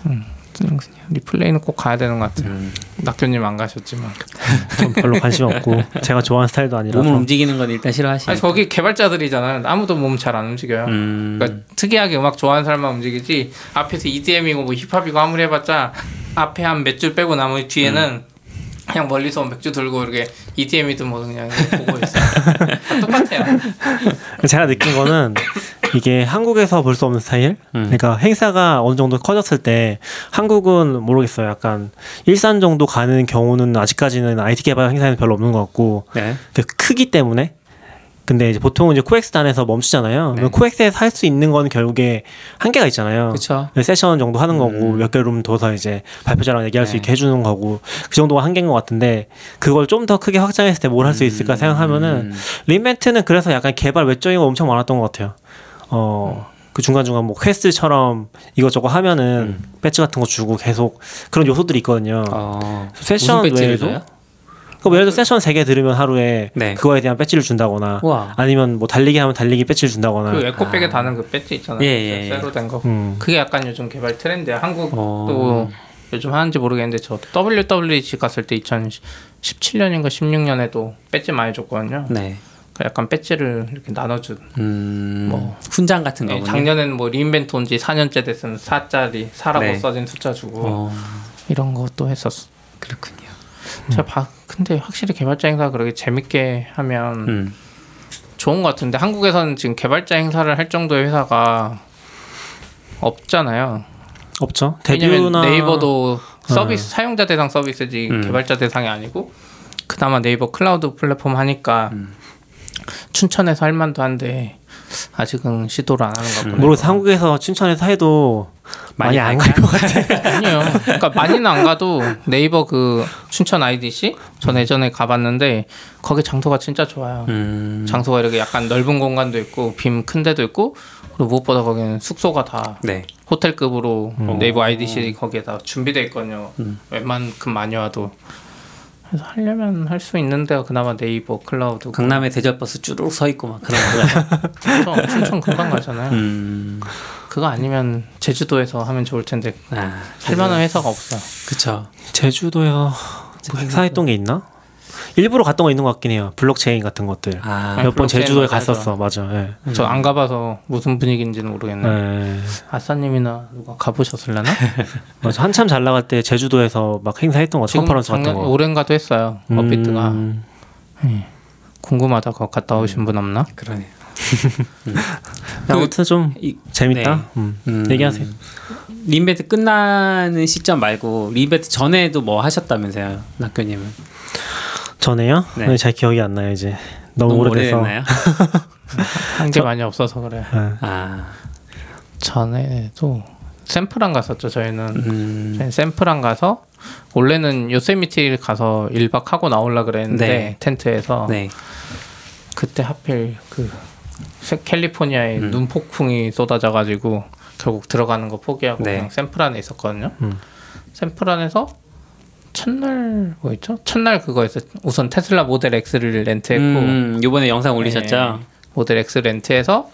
음, 리플레이는 꼭 가야 되는 것 같아요. 음. 낙교님 안 가셨지만 전 별로 관심 없고 제가 좋아하는 스타일도 아니라서 몸을 움직이는 건 일단 싫어하시니까. 아니 거기 개발자들이잖아요. 아무도 몸 잘 안 움직여요. 음. 그러니까 특이하게 음악 좋아하는 사람만 움직이지 앞에서 EDM이고 뭐 힙합이고 아무리 해봤자 앞에 한 몇 줄 빼고 나머지 뒤에는 그냥 멀리서 맥주 들고 이렇게 EDM이든 뭐 그냥 보고 있어요. 다 똑같아요. 제가 느낀 거는 이게 한국에서 볼 수 없는 스타일. 음. 그러니까 행사가 어느 정도 커졌을 때 한국은 모르겠어요. 약간 일산 정도 가는 경우는 아직까지는 IT 개발 행사에는 별로 없는 것 같고 네. 그 크기 때문에. 근데 이제 보통은 이제 코엑스 단에서 멈추잖아요. 네. 코엑스에서 할 수 있는 건 결국에 한계가 있잖아요. 그렇죠. 세션 정도 하는 거고 음. 몇개 룸 둬서 이제 발표자랑 얘기할 수 네. 있게 해주는 거고 그 정도가 한계인 것 같은데 그걸 좀 더 크게 확장했을 때 뭘 할수 있을까 생각하면은 음. re:Invent는 그래서 약간 개발 외적인 거 엄청 많았던 것 같아요. 어. 그 중간중간 뭐 quest처럼 이것저것 하면은 배지 같은 거 주고 계속 그런 요소들이 있거든요. 어. 세션 외에도 줘요? 그 예를 들어 세션 3개 들으면 하루에 네. 그거에 대한 배지를 준다거나 우와. 아니면 뭐 달리기 하면 달리기 배지를 준다거나 그 에코백에 아. 다는 그 배지 있잖아요. 예, 예, 예. 새로 된 거. 음. 그게 약간 요즘 개발 트렌드야. 한국도 어. 요즘 하는지 모르겠는데 저 WWDC 갔을 때 17년인가 16년에도 배지 많이 줬거든요. 네. 그 약간 배지를 이렇게 나눠준. 음, 뭐. 훈장 같은 네, 거군요. 작년에는 뭐 리인벤트 온 지 4년째 됐으면 4짜리 4라고 네. 써진 숫자 주고 어, 이런 것도 했었어. 그렇군요. 제가 봐 근데 확실히 개발자 행사 그렇게 재밌게 하면 음. 좋은 것 같은데 한국에서는 지금 개발자 행사를 할 정도의 회사가 없잖아요. 없죠. 데뷔나 네이버도 서비스 사용자 대상 서비스지 음. 개발자 대상이 아니고 그나마 네이버 클라우드 플랫폼 하니까 음. 춘천에서 할 만도 한데 아직은 시도를 안 하는 것 같고 모르겠어. 한국에서 춘천에서 해도 많이 안갈것 같아. 아니요. 그러니까 많이는 안 가도 네이버 그 춘천 IDC 전 예전에 가봤는데 거기 장소가 진짜 좋아요. 음. 장소가 이렇게 약간 넓은 공간도 있고 빔 큰 데도 있고 그리고 무엇보다 거기는 숙소가 다 네. 호텔급으로 음. 네이버 IDC 거기에 다 준비돼 있거든요. 음. 웬만큼 많이 와도 그래서 하려면 할 수 있는 데가 그나마 네이버 클라우드. 강남에 대절버스 쭈룩 서 있고 막 그런 거. 춘천, 춘천 금방 가잖아요. 음. 그거 아니면 제주도에서 하면 좋을 텐데 아, 할 만한 회사가 없어요. 그쵸. 제주도에서 뭐 행사했던 게 있나? 일부러 갔던 거 있는 것 같긴 해요. 블록체인 같은 것들. 아, 몇번 블록체인 제주도에 맞아요. 갔었어. 맞아. 예. 저 안 가봐서 무슨 분위기인지는 모르겠네. 요 예. 아싸님이나 누가 가보셨을려나? 맞아. 한참 잘 나갈 때 제주도에서 막 행사했던 거, 지금 컨퍼런스 같은 작년 거. 오랜가도 했어요. 업비트가 음, 궁금하다. 거 갔다 오신 분 없나? 그러네. 아무튼 좀 이, 재밌다. 네. 음. 음. 얘기하세요. 림베트 끝나는 시점 말고 림베트 전에도 뭐 하셨다면서요, 낙교님은? 전에요? 네. 네. 잘 기억이 안 나요 이제. 너무, 너무 오래돼서. 한 게 많이 없어서 그래. 예. 아, 전에도 샘플안 갔었죠. 저희는 음, 저희는 샘플안 가서 원래는 요세미티 가서 1박 하고 나올라 그랬는데 네. 텐트에서 네. 그때 하필 그 세- 캘리포니아에 음. 눈 폭풍이 쏟아져 가지고 결국 들어가는 거 포기하고 네. 그냥 샌프란에 있었거든요. 음. 샌프란에서 첫날 뭐 있죠? 첫날 그거였어. 우선 테슬라 Model X를 렌트했고 음, 요번에 영상 올리셨죠? 네. Model X 렌트해서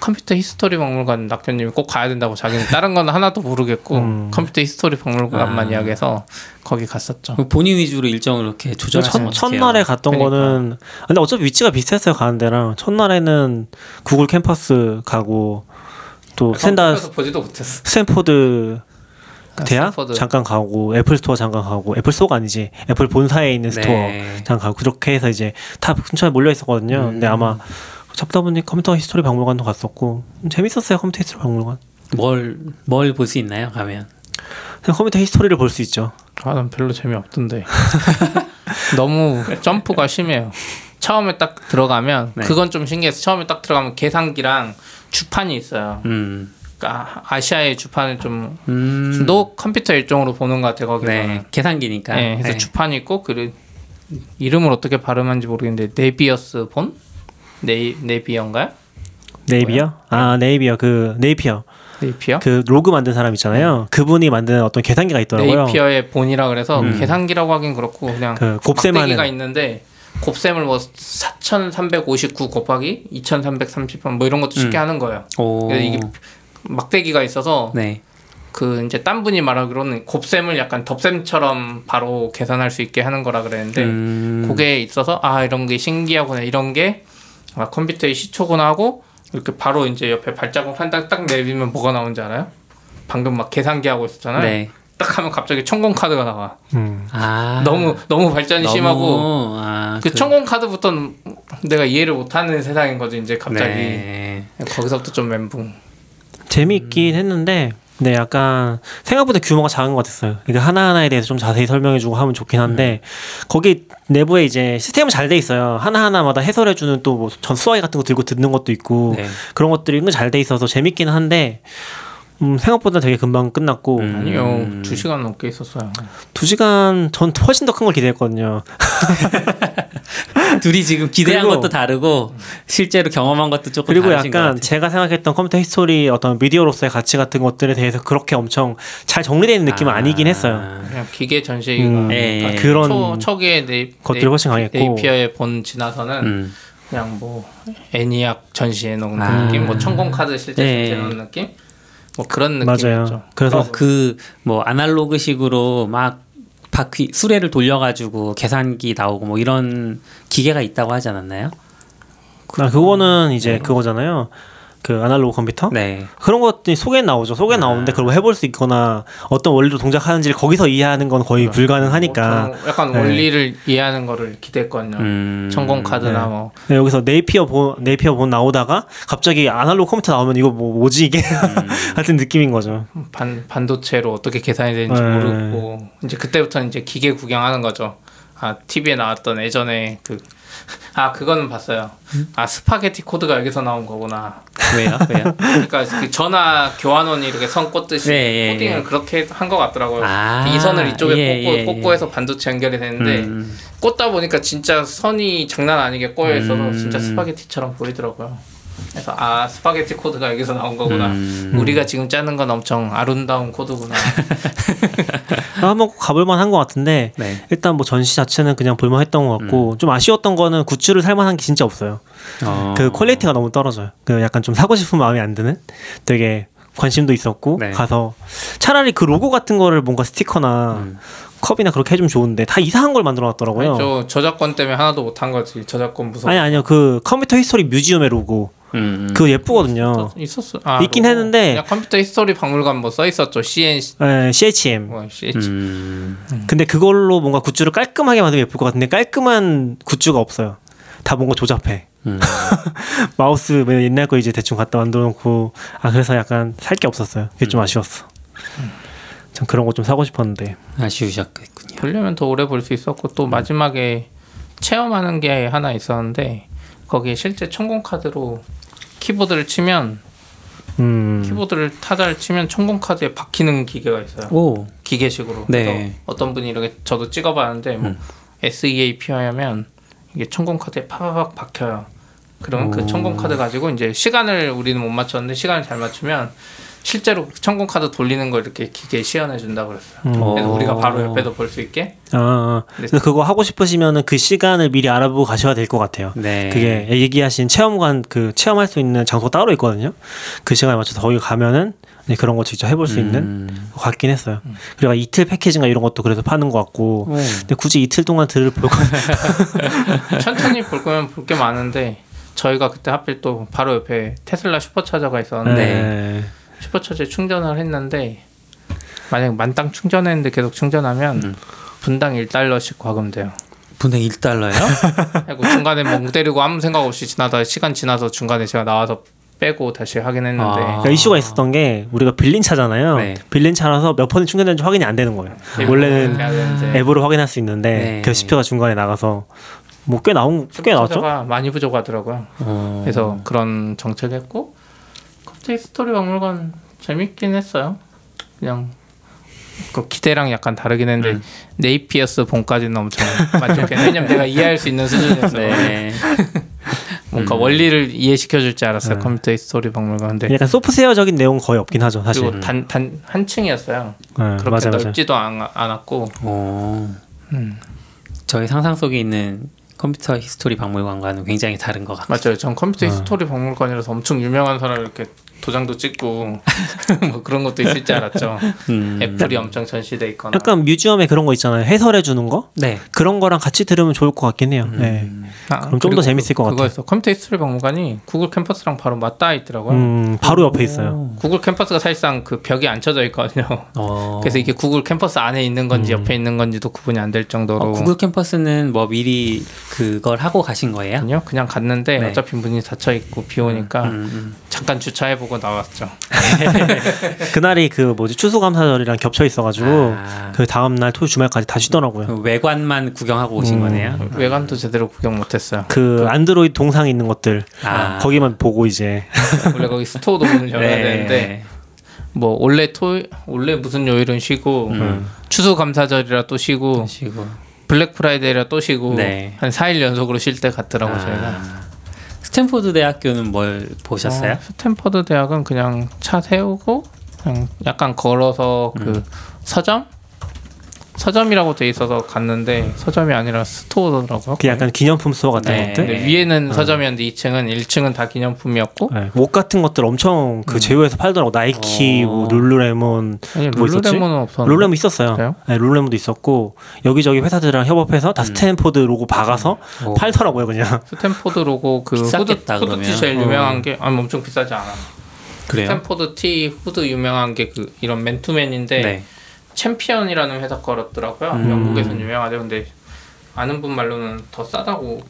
Computer History 박물관 낙견님이 꼭 가야 된다고 자기는 다른 건 하나도 모르겠고 음. Computer History 박물관만 아. 이야기해서 거기 갔었죠. 그 본인 위주로 일정을 이렇게 조절하시면 첫, 첫날에 갔던 그러니까. 거는 근데 어차피 위치가 비슷했어요 가는 데랑 첫날에는 구글 캠퍼스 가고 또 샌다 못했어. 스탠포드 대학 스탠퍼드. 잠깐 가고 Apple Store 잠깐 가고 Apple Store가 아니지 애플 본사에 있는 store 네. 잠깐 가고 그렇게 해서 이제 다 근처에 몰려 있었거든요. 음. 근데 아마 잡다 보니 Computer History 박물관도 갔었고 음, 재밌었어요 Computer History 박물관. 뭘 뭘 볼 수 있나요? 가면 그냥 computer history를 볼 수 있죠. 아, 난 별로 재미없던데. 너무 점프가 심해요. 처음에 딱 들어가면 네. 그건 좀 신기해서 처음에 딱 들어가면 계산기랑 주판이 있어요. 음, 그러니까 아시아의 주판을 좀 음, 너 컴퓨터 일종으로 보는 것 같아 거기서는. 네, 계산기니까. 네, 그래서 네. 주판이 있고 그 이름을 어떻게 발음하는지 모르겠는데 Napier's bone? 네 네비어인가요? 네이비어? 아 네이비어 그 네이피어 네이피어? 그 로그 만든 사람 있잖아요. 그분이 만든 어떤 계산기가 있더라고요. 네이피어의 본이라 그래서 음. 계산기라고 하긴 그렇고 그냥 그 곱셈하는 막대기가 있는데 곱셈을 뭐 4,359 곱하기 2,330번 뭐 이런 것도 쉽게 음. 하는 거예요. 오, 이게 막대기가 있어서 네, 그 이제 딴 분이 말하기로는 곱셈을 약간 덧셈처럼 바로 계산할 수 있게 하는 거라 그랬는데 음, 그게 있어서 아 이런 게 신기하구나 이런 게 아, 컴퓨터의 시초구나 하고 이렇게 바로 이제 옆에 발자국 한 딱 딱 내리면 뭐가 나오는지 알아요? 방금 막 계산기 하고 있었잖아요. 네, 딱 하면 갑자기 천공 카드가 나와. 음. 아, 너무 너무 발전이 너무, 심하고 아, 그 천공 카드부터는 내가 이해를 못하는 세상인 거지 이제 갑자기 네. 거기서부터 좀 멘붕. 재미있긴 했는데 근데 약간 생각보다 규모가 작은 것 같았어요. 그러니까 하나하나에 대해서 좀 자세히 설명해주고 하면 좋긴 한데 거기 내부에 이제 시스템은 잘 돼 있어요. 하나하나마다 해설해주는 또 뭐 전 수화기 같은 거 들고 듣는 것도 있고 네. 그런 것들이 은근 잘 돼 있어서 재밌기는 한데 음, 생각보다 되게 금방 끝났고 음. 아니요 두 시간 넘게 있었어요. 두 시간 전 훨씬 더 큰 걸 기대했거든요. 둘이 지금 기대한 그리고- 것도 다르고 실제로 경험한 것도 조금 그리고 약간. 제가 생각했던 컴퓨터 history 어떤 미디어로서의 가치 같은 것들에 대해서 그렇게 엄청 잘 정리되어 있는 느낌은 아, 니긴 했어요. 그냥 기계 전시가 음, 예. 그런 초, 초기에 네, 것들이 훨씬 강했고 네이피어의 본 지나서는 음. 그냥 뭐 애니악 전시해 놓은 아. 느낌, 뭐 천공 카드 실제 네. 전시해 놓은 느낌, 뭐 그런 느낌이었죠. 맞아요. 그래서 그뭐 아날로그식으로 막 바퀴 수레를 돌려가지고 계산기 나오고 뭐 이런 기계가 있다고 하지 않았나요? 아, 그거는 이제 그거잖아요. 그 아날로그 컴퓨터 네. 그런 것들이 속에 나오죠. 속에 나오는데 그걸 해볼 수 있거나 어떤 원리로 동작하는지를 거기서 이해하는 건 거의 불가능하니까 보통 약간 네. 원리를 이해하는 거를 기대했거든요. 음, 전공 카드나 네. 뭐 네, 여기서 네이피어 본 네이피어 본 나오다가 갑자기 아날로그 컴퓨터 나오면 이거 뭐 뭐지 이게 같은 느낌인 거죠. 반, 반도체로 어떻게 계산이 되는지 네. 모르고 이제 그때부터 이제 기계 구경하는 거죠. 아 TV에 나왔던 예전에 그 아 그거는 봤어요. 아 스파게티 코드가 여기서 나온 거구나. 왜요? 왜요? 그러니까 그 전화 교환원이 이렇게 선 꽂듯이 예, 예, 코딩을 예. 그렇게 한 것 같더라고요. 아, 이 선을 이쪽에 예, 꽂고 예, 꽂고 해서 반도체 연결이 되는데 음, 꽂다 보니까 진짜 선이 장난 아니게 꼬여 있어서 음. 진짜 스파게티처럼 보이더라고요. 그래서 아 스파게티 코드가 여기서 나온 거구나. 음. 우리가 지금 짜는 건 엄청 아름다운 코드구나. 한번 꼭 가볼 만한 것 같은데 네. 일단 뭐 전시 자체는 그냥 볼만했던 것 같고 좀 아쉬웠던 거는 굿즈를 살 만한 게 진짜 없어요. 어. 그 quality가 너무 떨어져요. 그 약간 좀 사고 싶은 마음이 안 드는 되게 관심도 있었고 네. 가서 차라리 그 로고 같은 거를 뭔가 스티커나 음. 컵이나 그렇게 해주면 좋은데 다 이상한 걸 만들어 놨더라고요. 저 저작권 때문에 하나도 못한 거지. 저작권 무서워. 아니 아니요 그 컴퓨터 history museum의 로고 음, 음. 그거 예쁘거든요. 있었어. 아, 있긴 로고. 했는데- 컴퓨터 history 박물관 뭐 써 있었죠. CNC 에, CHM. 뭐 CH. 음, 근데 그걸로 뭔가 굿즈를 깔끔하게 만들면 예쁠 것 같은데 깔끔한 굿즈가 없어요. 다 뭔가 조잡해. 음. 마우스 뭐 옛날 거 이제 대충 갖다 만들어 놓고 아 그래서 약간 살 게 없었어요. 그게 좀 아쉬웠어. 전 그런 거 좀 사고 싶었는데. 아쉬우셨겠군요. 보려면 더 오래 볼 수 있었고 또 마지막에 체험하는 게 하나 있었는데 거기에 실제 천공 카드로 키보드를 치면 음. 키보드를 타자를 치면 천공 카드에 박히는 기계가 있어요. 오, 기계식으로. 네. 그래서 어떤 분이 이렇게 저도 찍어봤는데 뭐 음. SEAP 하면 이게 천공 카드에 파바박 박혀요. 그러면 오. 그 천공 카드 가지고 이제 시간을 우리는 못 맞췄는데 시간을 잘 맞추면 실제로 천공 카드 돌리는 걸 이렇게 기계에 시연해 준다 그랬어요. 음. 그래서 어. 우리가 바로 옆에도 볼 수 있게. 아, 아. 네. 그거 하고 싶으시면은 그 시간을 미리 알아보고 가셔야 될 것 같아요. 네. 그게 얘기하신 체험관 그 체험할 수 있는 장소 가 따로 있거든요. 그 시간에 맞춰서 거기 가면은 그런 거 직접 해볼 수 있는 음. 것 같긴 했어요. 그리고 이틀 패키지인가 이런 것도 그래서 파는 것 같고. 오. 근데 굳이 이틀 동안 들을 볼 거. 천천히 볼 거면 볼 게 많은데 저희가 그때 하필 또 바로 옆에 테슬라 슈퍼차저가 있었는데 네. 슈퍼차저에 충전을 했는데 만약 만땅 충전했는데 계속 충전하면 음. 분당 1달러씩 과금돼요. 분당 1달러요? 그리고 중간에 멍 때리고 아무 생각 없이 지나다 시간 지나서 중간에 제가 나와서 빼고 다시 하긴 했는데 아. 그러니까 이슈가 있었던 게 우리가 빌린 차잖아요. 네. 빌린 차라서 몇 퍼센트 충전되는지 확인이 안 되는 거예요. 원래는 해야 되는데 앱으로 확인할 수 있는데 네. 그 CPU가 중간에 나가서 뭐 꽤 나온 꽤 나왔죠. 많이 부족하더라고요. 어. 그래서 그런 정책했고 갑자기 스토리 박물관 재밌긴 했어요. 그냥 그 기대랑 약간 다르긴 했는데 음. Napier's bone까지는 엄청 만족해. 왜냐면 내가 이해할 수 있는 수준이었어. 요 네. 뭔가 음. 원리를 이해시켜 줄 줄 알았어요. 네. 컴퓨터 history 박물관. 근데 약간 소프트웨어적인 내용 은 거의 없긴 하죠, 사실. 그리고 단단 한 층이었어요. 네, 그렇게 맞아 맞아. 넓지도 않, 않았고 어. 음. 저희 상상 속에 있는 컴퓨터 history 박물관과는 굉장히 다른 것 같아요. 맞아요. 전 컴퓨터 어. history 박물관이라서 엄청 유명한 사람 이렇게 도장도 찍고 뭐 그런 것도 있을 줄 알았죠. 음. 애플이 엄청 전시돼 있거나. 약간 museum에 그런 거 있잖아요. 해설해 주는 거 네. 그런 거랑 같이 들으면 좋을 것 같긴 해요. 음. 네. 아, 그럼 좀더 그리고 재밌을 것 같아요. 그거였어. 컴퓨터 history 박물관이 구글 캠퍼스랑 바로 맞닿아 있더라고요. 음, 바로 옆에 있어요. 구글 캠퍼스가 사실상 그 벽이 앉혀져 있거든요. 어. 그래서 이게 구글 캠퍼스 안에 있는 건지 음. 옆에 있는 건지도 구분이 안 될 정도로 어, 구글 캠퍼스는 뭐 미리 그걸 하고 가신 거예요? 아니요. 그냥 갔는데 네. 어차피 문이 닫혀 있고 비 오니까 음, 음. 잠깐 주차해 보고 나왔죠. 그날이 그 뭐지 추수감사절이랑 겹쳐 있어가지고 아. 그 다음 날 토요 주말까지 다 쉬더라고요. 그 외관만 구경하고 오신 음. 거네요. 외관도 제대로 구경 못했어요. 그 안드로이드 동상 있는 것들 아. 거기만 보고 이제 원래 거기 스토어도 문을 열어야 네. 되는데 뭐 원래 토 원래 무슨 요일은 쉬고 음. 추수감사절이라 또 쉬고 쉬고. 블랙 프라이데이라 또 쉬고 네. 한 4일 연속으로 쉴때 갔더라고 아. 저희가. 스탠포드 대학교는 뭘 보셨어요? 어, 스탠퍼드 대학은 그냥 차 세우고 그냥 약간 걸어서 그 음. 서점 서점이라고 돼 있어서 갔는데 서점이 아니라 store더라고요. 그 약간 기념품 store 같은 네. 것들. 근데 위에는 서점이었는데 2층은 1층은 다 기념품이었고 네, 옷 같은 것들 엄청 그 음. 제휴해서 팔더라고. 나이키, 어. 뭐 룰루레몬, 아니 뭐? 룰루레몬은 없었는데 룰루레몬 있었어요. 네, 룰루레몬도 있었고 여기저기 회사들이랑 협업해서 다 음. 스탠포드 로고 박아서 오. 팔더라고요, 그냥. 스탠포드 로고 그 후드, 비쌌겠다, 후드 그러면. 티 제일 어. 유명한 게 아니 엄청 비싸지 않아. 그래요? 스탠포드 티 후드 유명한 게 그 이런 맨투맨인데 네. 챔피언이라는 회사 거였더라고요. 음. 영국에선 유명하죠. 근데 아는 분 말로는 더 싸다고.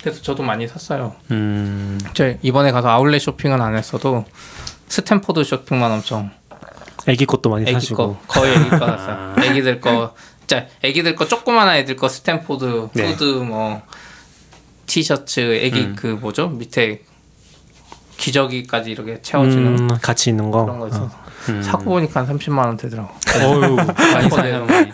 그래서 저도 많이 샀어요. 음. 제 이번에 가서 아울렛 쇼핑은 안 했어도 스탠포드 쇼핑만 엄청 애기 것도 많이 애기 사시고. 거 거의 애기 거 샀어요. 애기들 거 진짜 애기들 거 조그만한 애들 거 스탠포드 네. 후드 뭐 티셔츠 애기 음. 그 뭐죠 밑에 기저귀까지 이렇게 채워지는 음, 같이 있는 거. 그런 거 있어서 어. 음. 사고 보니까 한 30만 원 되더라고. 어유 많이 사요. 많이.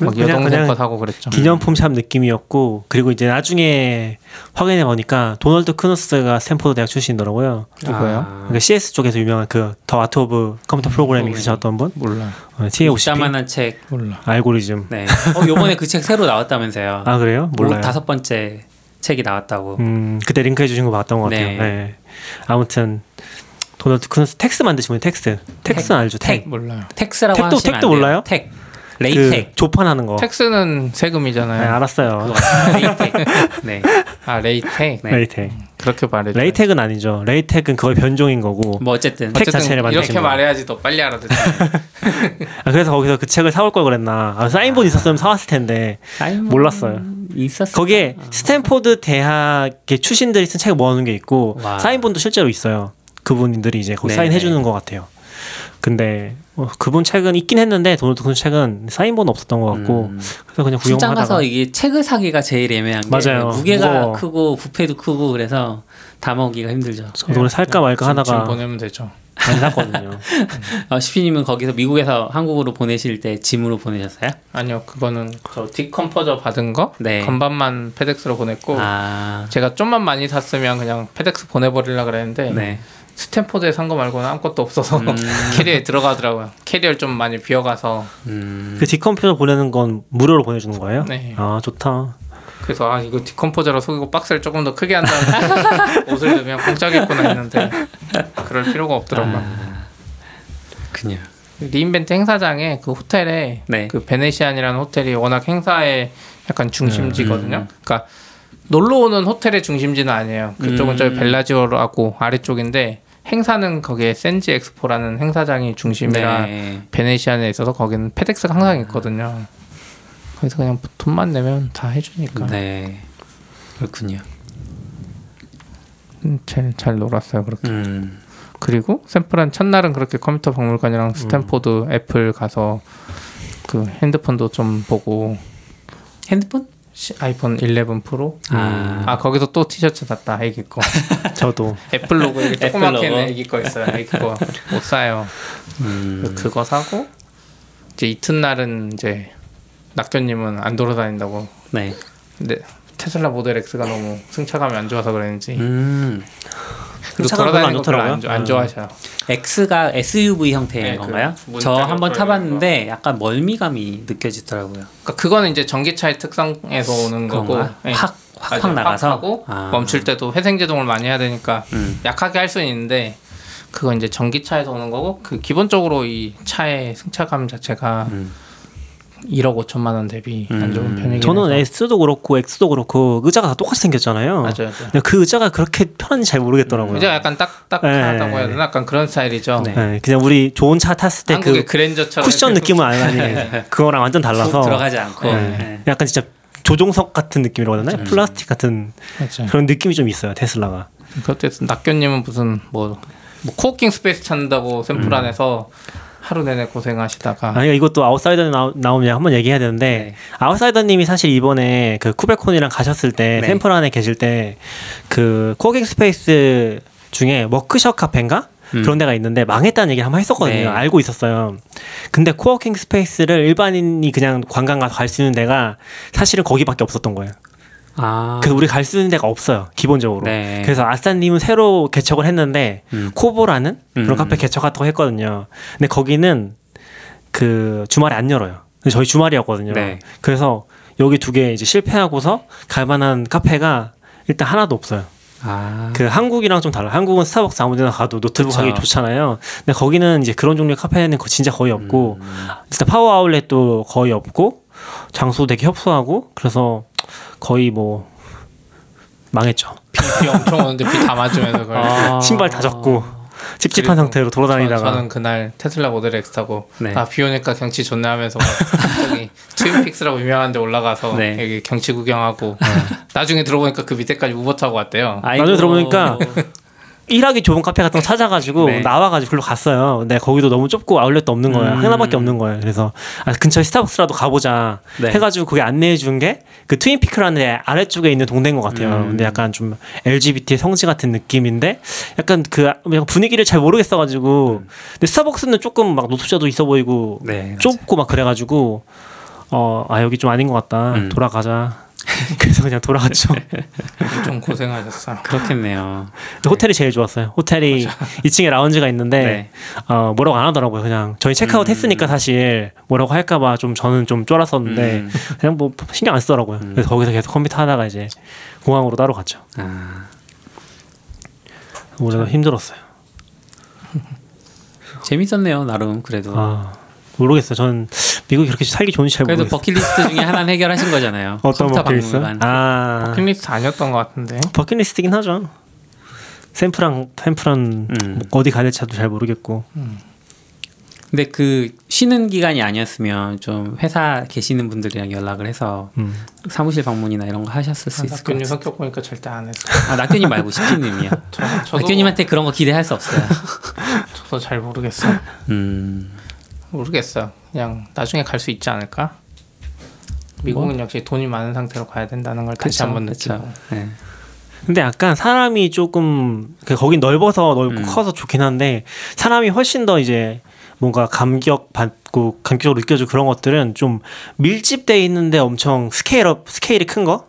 막 그냥- 여동생 그냥 거 사고 그랬죠. 기념품 샵 느낌이었고 그리고 이제 나중에 확인해 보니까 도널드 크누스가 스탠포드 대학 출신이더라고요. 누구예요? 아. 그러니까 CS 쪽에서 유명한 그 The Art of Computer Programming 쓰셨던 분, 몰라 어, TAOCP 이따만한 책. 몰라. 알고리즘. 네. 어 요번에 그 책 새로 나왔다면서요. 아 그래요? 뭐 몰라요. 다섯 번째 책이 나왔다고. 음 그때 링크해 주신 거 봤던 것 같아요. 네. 네. 아무튼 도널드 크누스 TeX 만드신 분 TeX. TeX는 알죠? TeX. 몰라요. TeX라고 택도- 하시면 택도 안 돼요. 몰라요? TeX. 그 LaTeX. 조판하는 거. tax는 네, 세금이잖아요. 알았어요. LaTeX. 네. 아 LaTeX 네. LaTeX. 그렇게 말해. LaTeX은 아니죠. LaTeX은 그거의 변종인 거고. 뭐 어쨌든 TeX 자체를 만드신 이렇게 거. 말해야지 더 빨리 알아듣잖아요. 아, 그래서 거기서 그 책을 사올 걸 그랬나. 아, 사인본 있었으면 사왔을 텐데. 뭐 몰랐어요. 있었어. 거기에 스탠포드 대학의 출신들이 쓴 책을 모아놓은 게 있고 와. 사인본도 실제로 있어요. 그분들이 이제 거기 네. 사인해 주는 것 같아요. 근데 어, 그분 책은 있긴 했는데 도널드 그 책은 사인본 없었던 것 같고 음. 그래서 그냥 구경하다가 가서 이게 책을 사기가 제일 애매한 게 맞아요. 무게가 무거워. 크고 부피도 크고 그래서 담아오기가 힘들죠. 저도 오늘 살까 말까 지금 하다가 보내면 되죠. 안 샀거든요. 어, CP님은 거기서 미국에서 한국으로 보내실 때 짐으로 보내셨어요? 아니요, 그거는 저 DeepComposer 받은 거 네. 건반만 페덱스로 보냈고 아, 제가 좀만 많이 샀으면 그냥 페덱스 보내버리려 그랬는데 네. 스탠포드에 산 거 말고는 아무것도 없어서 음. 캐리어에 들어가더라고요. 캐리어 좀 많이 비어가서 음, 그 DeepComposer 보내는 건 무료로 보내주는 거예요? 네. 아 좋다. 그래서 아 이거 DeepComposer로 속이고 박스를 조금 더 크게 한 다음에 옷을 넣으면 공짜겠구나 했는데 그럴 필요가 없더라고요. 아, 그냥 re:Invent 행사장에 그 호텔에 네. 그 베네시안이라는 호텔이 워낙 행사의 약간 중심지거든요. 음. 그러니까 놀러 오는 호텔의 중심지는 아니에요. 그쪽은 음. 저기 벨라지오라고 아래쪽인데 행사는 거기에 Sands Expo라는 행사장이 중심이라 네. 베네시안에 있어서 거기는 페덱스가 항상 있거든요. 그래서 그냥 돈만 내면 다 해주니까. 네. 그렇군요. 음, 제일 잘 놀았어요 그렇게. 음, 그리고 샌프란 첫날은 그렇게 컴퓨터 박물관이랑 스탠포드 애플 가서 그 핸드폰도 좀 보고. 핸드폰? 시- 아이폰 11 프로? 아, 아 거기서 또 티셔츠 샀다 애기 거. 저도. 애플 로고 애플 조그맣게. 애기 거 있어요 애기 거. 못 사요. 음, 그거 사고 이제 이튿날은 이제 낙견님은 안 돌아다닌다고 네. 근데 테슬라 모델 X가 너무 승차감이 안 좋아서 그랬는지 음, 그리고 돌아다니는 거 별로 안. 좋아- 안 음. 좋아하셔요 X가 SUV 형태인 네, 그 건가요? 문저 한번 타봤는데 약간 멀미감이 느껴지더라고요. 그러니까 그거는 이제 전기차의 특성에서 오는 거고? 네. 확, 확. 확 나가서 하고 아. 멈출 때도 회생제동을 많이 해야 되니까 음. 약하게 할 수는 있는데 그건 이제 전기차에서 오는 거고 그 기본적으로 이 차의 승차감 자체가 음. 1억 5천만 원 대비 안 음. 좋은 편이긴 저는 해서. S도 그렇고 X도 그렇고 의자가 다 똑같이 생겼잖아요. 맞아요. 맞아요. 근데 그 의자가 그렇게 편한지 잘 모르겠더라고요. 이제 약간 딱딱하다고 네. 해야 되나? 약간 그런 스타일이죠. 네. 네, 그냥 우리 좋은 차 탔을 때 그 그랜저처럼 쿠션 느낌은 아니 그거랑 완전 달라서 푹 들어가지 않고. 네. 네. 약간 진짜 조종석 같은 느낌이라고 되나? 음. 플라스틱 같은 맞아요. 그런 느낌이 좀 있어요 테슬라가. 그것도 낙견님은 무슨 뭐, 뭐 coworking space 찾는다고 샌프란에서 하루 내내 고생하시다가 아니 이것도 아웃사이더 나오, 나오면 한번 얘기해야 되는데 네. 아웃사이더님이 사실 이번에 그 KubeCon이랑 가셨을 때 네. 샌프란에 계실 때 그 coworking space 중에 워크숍 카페인가 음. 그런 데가 있는데 망했다는 얘기를 한번 했었거든요. 네. 알고 있었어요. 근데 coworking space를 일반인이 그냥 관광 가서 갈 수 있는 데가 사실은 거기밖에 없었던 거예요. 아. 그래서 우리 갈 수 있는 데가 없어요. 기본적으로. 네. 그래서 아싸님은 새로 개척을 했는데 음. 코보라는 그런 음. 카페 개척했다고 했거든요. 근데 거기는 그 주말에 안 열어요. 저희 주말이었거든요. 네. 그래서 여기 두 개 이제 실패하고서 갈 만한 카페가 일단 하나도 없어요. 아. 그 한국이랑 좀 달라. 요 한국은 스타벅스 아무데나 가도 노트북 그쵸. 하기 좋잖아요. 근데 거기는 이제 그런 종류의 카페는 거- 진짜 거의 없고 음. 일단 power outlet도 거의 없고 장소 되게 협소하고 그래서 거의 뭐 망했죠. 비, 비 엄청 오는데 비 다 맞으면서 그걸. 아. 신발 다 젖고 찝찝한 상태로 돌아다니다가 저, 는 그날 테슬라 모델 X 타고 네. 아비 오니까 경치 좋네 하면서 저기 트윈픽스라고 유명한 데 올라가서 네. 여기 경치 구경하고 나중에 들어보니까 그 밑에까지 우버 타고 왔대요. 아이고. 나중에 들어보니까 일하기 좋은 카페 같은 거 찾아가지고 네. 나와가지고 글로 갔어요. 근데 거기도 너무 좁고 아울렛도 없는 거예요. 음. 하나밖에 없는 거예요. 그래서 아, 근처에 스타벅스라도 가보자 네. 해가지고 거기 안내해 준 게 그 트윈피크라는 데 아래쪽에 있는 동네인 것 같아요. 음. 근데 약간 좀 LGBT 성지 같은 느낌인데 약간 그 분위기를 잘 모르겠어가지고 근데 스타벅스는 조금 막 노숙자도 있어 보이고 네. 좁고 막 그래가지고 어 아 여기 좀 아닌 것 같다 음. 돌아가자. 그래서 그냥 돌아갔죠. 좀 고생하셨어. 그렇겠네요. 근데 호텔이 제일 좋았어요. 호텔이 2층에 라운지가 있는데 네. 어, 뭐라고 안 하더라고요. 그냥 저희 체크아웃 음. 했으니까 사실 뭐라고 할까봐 좀 저는 좀 쫄았었는데 음. 그냥 뭐 신경 안 쓰더라고요. 그래서 거기서 계속 컴퓨터 하다가 이제 공항으로 따로 갔죠. 아. 오늘 힘들었어요. 재밌었네요. 나름 그래도. 아 모르겠어요. 저는 미국이 그렇게 살기 좋은지 잘 그래도 모르겠어요. 버킷리스트 중에 하나는 해결하신 거잖아요. 어떤 컴퓨터 버킷리스트? 박물관. 아 버킷리스트 아니었던 것 같은데. 버킷리스트긴 하죠. 샘프랑 샘프란 음. 어디 가야 될지도 잘 모르겠고 근데 그 쉬는 기간이 아니었으면 좀 회사 계시는 분들이랑 연락을 해서 음. 사무실 방문이나 이런 거 하셨을 수 있을 것 같아요. 성격 보니까 절대 안 했어. 아 낙교님 말고 시피님이요. 저, 저도 낙교님한테 그런 거 기대할 수 없어요. 저도 잘 모르겠어. 음. 모르겠어요. 그냥 나중에 갈 수 있지 않을까? 미국은 역시 돈이 많은 상태로 가야 된다는 걸 다시 한번. 느끼고. 네. 근데 약간 사람이 조금 그 거긴 넓어서 넓고 음. 커서 좋긴 한데 사람이 훨씬 더 이제 뭔가 감격 받고 감격적으로 느껴지고 그런 것들은 좀 밀집돼 있는데 엄청 scale up 스케일이 큰 거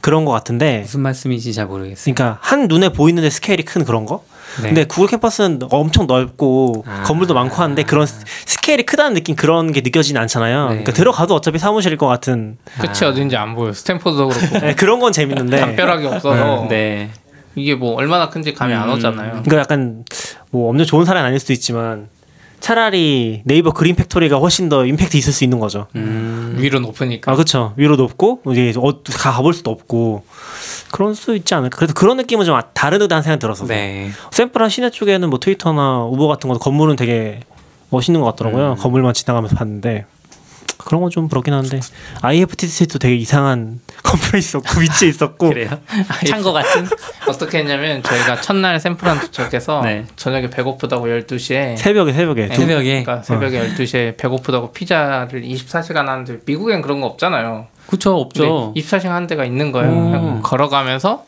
그런 거 같은데 무슨 말씀인지 잘 모르겠어요. 그러니까 한 눈에 보이는데 스케일이 큰 그런 거 네. 근데 구글 캠퍼스는 엄청 넓고 아. 건물도 많고 하는데 그런 스- 스케일이 크다는 느낌 그런 게 느껴지진 않잖아요 네. 그러니까 들어가도 어차피 사무실일 것 같은 끝이 어딘지 안 보여. 스탠포드도 그렇고 네, 그런 건 재밌는데 담벼락이 없어서 네. 이게 뭐 얼마나 큰지 감이 안 음. 오잖아요. 그러니까 약간 뭐 엄청 좋은 사람이 아닐 수도 있지만 차라리 네이버 그린 팩토리가 훨씬 더 임팩트 있을 수 있는 거죠. 음. 위로 높으니까. 아 그렇죠. 위로 높고 이제 어, 가 가볼 수도 없고 그럴 수 있지 않을까. 그래도 그런 느낌은 좀 다르다는 생각 들었어요. 네. 샌프란 시내 쪽에는 뭐 트위터나 우버 같은 거 건물은 되게 멋있는 것 같더라고요. 음. 건물만 지나가면서 봤는데 그런 건좀 부럽긴 한데 IFTT도 되게 이상한 건물에 있었고 위치에 있었고 그래요? 창고 같은? 어떻게 했냐면 저희가 첫날 샌프란 도착해서 네. 저녁에 배고프다고 12시에 새벽에 새벽에 네, 두- 새벽에? 그러니까 새벽에 12시에 배고프다고 피자를 24시간 하는데 미국엔 그런 거 없잖아요. 그쵸 없죠. 근데 24시간 한 데가 있는 거예요. 오. 그냥 걸어가면서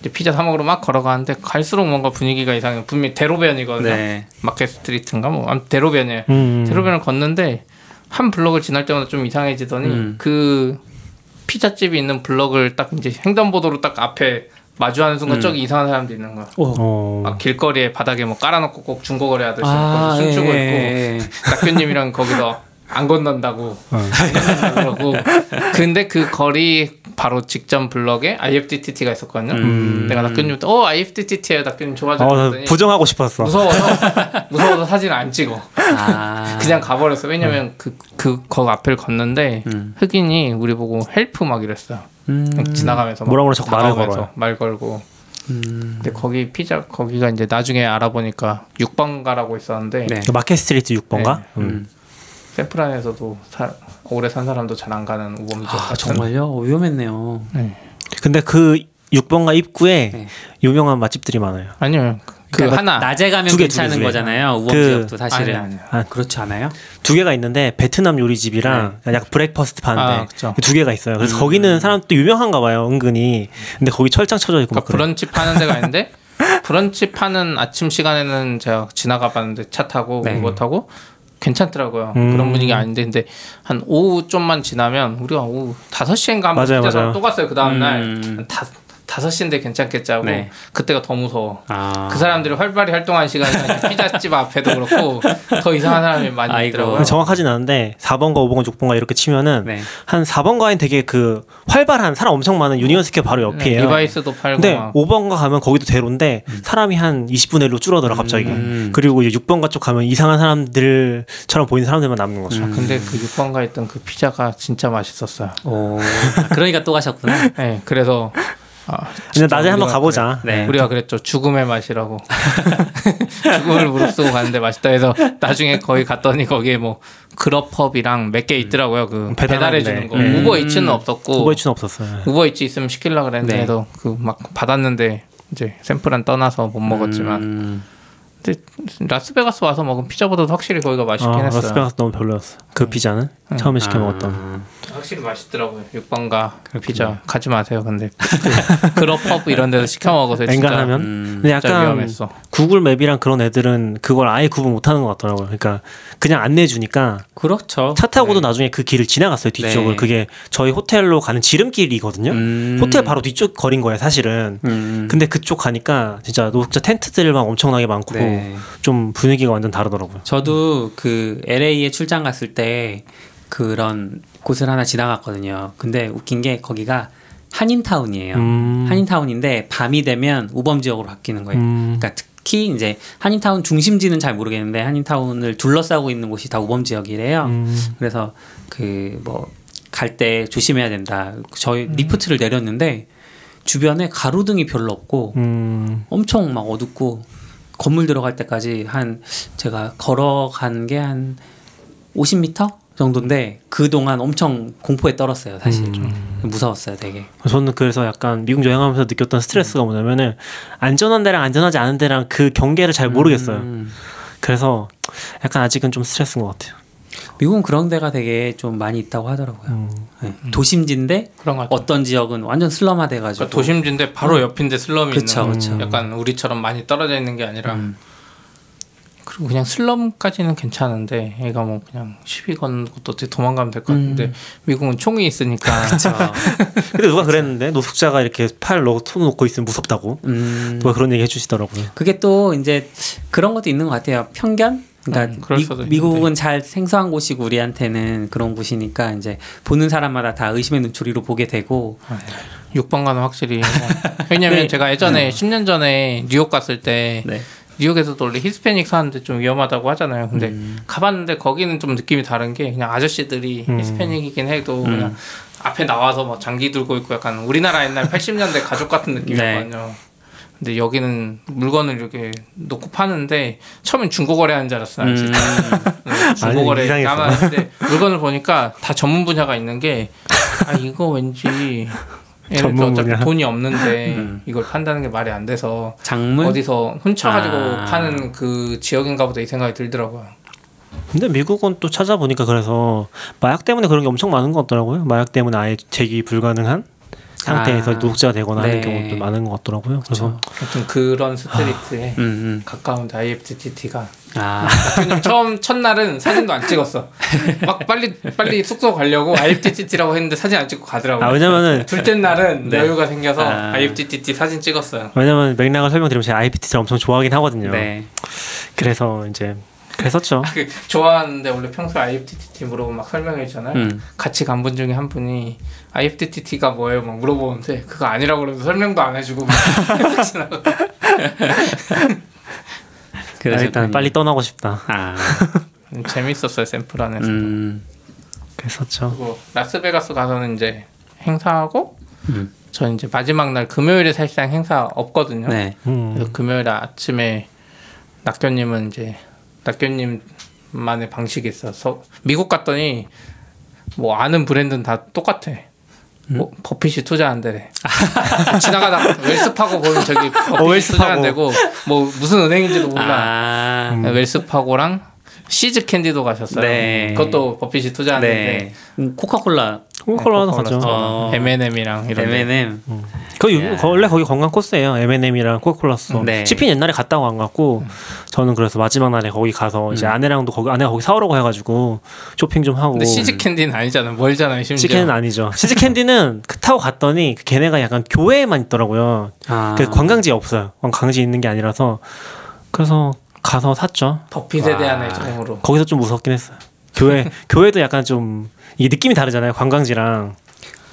이제 피자 사 먹으러 막 걸어가는데 갈수록 뭔가 분위기가 이상해. 분명히 대로변이거든요. 네. 마켓 스트리트인가 뭐 아무튼 대로변이에요. 음. 대로변을 걷는데 한 블럭을 지날 때마다 좀 이상해지더니 음. 그 피자집이 있는 블럭을 딱 이제 횡단보도로 딱 앞에 마주하는 순간 음. 저기 이상한 사람도 있는 거야. 어. 막 길거리에 바닥에 뭐 깔아놓고 꼭 중고거래 하듯이 아, 거기 춤추고 예, 있고 예, 예. 낙교님이랑 거기서 안 건넌다고 어. 그러고 근데 그 거리 바로 직전 블럭에 IFTTT가 있었거든요. 음. 내가 낙교님한테 어 IFTTT예요. 낙교님 좋아져. 어, 부정하고 싶었어. 무서워서 무서워서 사진 안 찍어. 아. 그냥 가버렸어. 왜냐면 그그거 앞을 걷는데 음. 흑인이 우리 보고 help 막 이랬어요. 음. 지나가면서 막 뭐라 그래, 자꾸 말을 다가오면서 걸어요. 말 걸고. 음. 근데 거기 피자 거기가 이제 나중에 알아보니까 6번가라고 있었는데 네. 그 마켓 스트리트 6번가? 네. 음. 샌프란에서도 사, 오래 산 사람도 잘 안 가는 우범지 아, 같은. 정말요? 어, 위험했네요. 근데 그 6번가 입구에 네. 유명한 맛집들이 많아요. 아니요. 그 그러니까 하나 낮에 가면 두 개, 괜찮은 두 개, 두 개. 거잖아요. 우범 그- 지역도 사실은. 아니 아니. 아, 그렇지 않아요? 두 개가 있는데 베트남 요리집이랑 약간 breakfast 아, 파는데 그쵸. 두 개가 있어요. 그래서 음. 거기는 사람 또 유명한가 봐요, 은근히. 근데 거기 철장 쳐져 있고 막 그러니까. 브런치 파는 데가 있는데 브런치 파는 아침 시간에는 제가 지나가 봤는데 차 타고 네. 우버 타고 괜찮더라고요. 음. 그런 분위기 아닌데 근데 한 오후 좀만 지나면 우리가 오후 5시인가 한번 맞아요, 맞아요. 또 갔어요. 그 다음 날. 음. 다 다섯 시인데 괜찮겠지 하고 네. 그때가 더 무서워. 아. 그 사람들이 활발히 활동하는 시간이 피자집 앞에도 그렇고 더 이상한 사람이 많이 아이고. 있더라고요. 정확하진 않은데 4번가 5번가 6번가 이렇게 치면은 네. 한 4번가엔 되게 그 활발한 사람 엄청 많은 유니언 스퀘어 바로 옆이에요. 네, 리바이스도 팔고 근데 막 5번가 가면 거기도 대로인데 사람이 한 20분의 1로 줄어들어 갑자기. 음. 그리고 이제 6번가 쪽 가면 이상한 사람들처럼 보이는 사람들만 남는 거죠. 음. 근데 그 6번가 있던 그 피자가 진짜 맛있었어요. 오. 아, 그러니까 또 가셨구나. 네, 그래서 아, 진짜 나중에 한번 가보자. 네. 우리가 그랬죠. 죽음의 맛이라고. 죽음을 무릅쓰고 갔는데 맛있다 해서 나중에 거기 갔더니 거기에 뭐 그러펍이랑 몇 개 있더라고요. 그 배달해 주는 거. 음. 우버이츠는 없었고 오버이츠는 없었어요. 우버이츠 있으면 시킬라 그랬는데 네. 그래서 그막 받았는데 이제 샘플은 떠나서 못 먹었지만 음. 근데 라스베가스 와서 먹은 피자보다도 확실히 거기가 맛있긴 아, 했어요. 라스베가스 너무 별로였어. 그 피자는 처음에 시켜 아. 먹었던. 확실히 맛있더라고요. 6번가 피자 가지 마세요. 근데 그 그러펍 이런 데서 시켜 먹어서 진짜 엔간하면. 음. 근데 진짜 약간 위험했어. 구글 맵이랑 그런 애들은 그걸 아예 구분 못하는 것 같더라고요. 그러니까 그냥 안내주니까 그렇죠. 차 타고도 네. 나중에 그 길을 지나갔어요 뒤쪽을. 네. 그게 저희 호텔로 가는 지름길이거든요. 음. 호텔 바로 뒤쪽 거린 거예요 사실은. 음. 근데 그쪽 가니까 진짜 노숙자 텐트들만 엄청나게 많고 네. 좀 분위기가 완전 다르더라고요. 저도 그 LA에 출장 갔을 때 그런 곳을 하나 지나갔거든요. 근데 웃긴 게 거기가 한인타운이에요. 음. 한인타운인데 밤이 되면 우범 지역으로 바뀌는 거예요. 음. 그러니까 특히 이제 한인타운 중심지는 잘 모르겠는데 한인타운을 둘러싸고 있는 곳이 다 우범 지역이래요. 음. 그래서 그 뭐 갈 때 조심해야 된다. 저희 리프트를 내렸는데 주변에 가로등이 별로 없고 음. 엄청 막 어둡고 건물 들어갈 때까지 한 제가 걸어간 게 한 50m 정도인데 그 동안 엄청 공포에 떨었어요. 사실 음. 무서웠어요, 되게. 저는 그래서 약간 미국 여행하면서 느꼈던 스트레스가 뭐냐면은 안전한 데랑 안전하지 않은 데랑 그 경계를 잘 모르겠어요. 음. 그래서 약간 아직은 좀 스트레스인 것 같아요. 미국은 그런 데가 되게 좀 많이 있다고 하더라고요. 음. 네. 도심지인데 그런 것 같아요. 어떤 지역은 완전 슬럼화 돼가지고. 그러니까 도심지인데 바로 옆인데 슬럼이 그쵸, 있는 그쵸. 약간 우리처럼 많이 떨어져 있는 게 아니라 음. 그리고 그냥 슬럼까지는 괜찮은데 얘가 뭐 그냥 시비 거는 것도 어떻게 도망가면 될 것 같은데 음. 미국은 총이 있으니까 그쵸. 근데 누가 그랬는데 노숙자가 이렇게 팔 놓고 놓고 있으면 무섭다고 음. 누가 그런 얘기 해주시더라고요. 그게 또 이제 그런 것도 있는 것 같아요. 편견? 그러니까 음, 미, 수도 미국은 잘 생소한 곳이고 우리한테는 그런 곳이니까 이제 보는 사람마다 다 의심의 눈초리로 보게 되고 6번가는 확실히 뭐. 왜냐면 네. 제가 예전에 10년 전에 뉴욕 갔을 때 네. 뉴욕에서도 원래 히스패닉 사는데 좀 위험하다고 하잖아요. 근데 음. 가봤는데 거기는 좀 느낌이 다른 게 그냥 아저씨들이 음. 히스패닉이긴 해도 음. 그냥 앞에 나와서 막 장기 들고 있고 약간 우리나라 옛날 80년대 가족 같은 네. 느낌이었거든요. 근데 여기는 물건을 이렇게 놓고 파는데 처음엔 중고거래하는 줄 알았어요. 음. 네, 중고거래. 까마는데 물건을 보니까 다 전문 분야가 있는 게 아 이거 왠지 전문 어차피. 돈이 없는데 음. 이걸 판다는 게 말이 안 돼서 작물 어디서 훔쳐가지고 아. 파는 그 지역인가 보다 이 생각이 들더라고요. 근데 미국은 또 찾아보니까 그래서 마약 때문에 그런 게 엄청 많은 것 같더라고요. 마약 때문에 아예 재기 불가능한 상태에서 아. 노숙자가 되거나 네. 하는 경우도 많은 것 같더라고요. 그래서 아무튼 그런 스트리트에 음, 음. 가까운 IFTT가 아, 처음 첫날은 사진도 안 찍었어. 막 빨리 빨리 숙소 가려고 IFTT라고 했는데 사진 안 찍고 가더라고. 아요 왜냐면은 둘째 날은 네. 여유가 생겨서 아. IFTT 사진 찍었어요. 왜냐면 맥락을 설명드리면 제가 IPT를 엄청 좋아하긴 하거든요. 네. 그래서 이제 그랬었죠. 그 좋아하는데 원래 평소에 IFTT 물어보면 막 설명해 주잖아요. 음. 같이 간 분 중에 한 분이 IFTT가 뭐예요? 막 물어보는데 그거 아니라고 그러면서 설명도 안 해주고 막 아. 일단 빨리 떠나고 싶다. 아, 음, 재밌었어요 샘플 안에서. 음. 그랬었죠. 그리고 라스베가스 가서는 이제 행사하고 음. 저 이제 마지막 날 금요일에 사실상 행사 없거든요. 네. 음. 그래서 금요일 아침에 낙교님은 이제 낙교님만의 방식이 있어서 미국 갔더니 뭐 아는 브랜드는 다 똑같아. 뭐 버핏이 투자 안 되래. 지나가다 웰스파고 보면 저기 버핏이 투자 안 웰스파고. 되고 뭐 무슨 은행인지도 몰라. 아, 웰스파고랑 시즈 캔디도 가셨어요. 네. 그것도 버핏이 투자하는데 네. 음, 코카콜라, 코카콜라도 코카콜라 가죠. 어, M&M이랑 이런 데. M&M. 그 유- 야. 원래 거기 관광 코스예요. M&M이랑 코카콜라 store. 네. CP는 옛날에 갔다고 안 갔고 저는 그래서 마지막 날에 거기 가서 이제 음. 아내랑도 거기 아내가 거기 사오라고 해가지고 쇼핑 좀 하고. 근데 시즈 캔디는 아니잖아요. 멀잖아요. 심지어. 시즈캔은 아니죠. 시즈 캔디는 그 타고 갔더니 그 걔네가 약간 교회에만 있더라고요. 아. 그 관광지에 없어요. 관광지 있는 게 아니라서 그래서 가서 샀죠. 버핏에 와. 대한 애정으로. 거기서 좀 무섭긴 했어요. 교회 교회도 약간 좀 이게 느낌이 다르잖아요. 관광지랑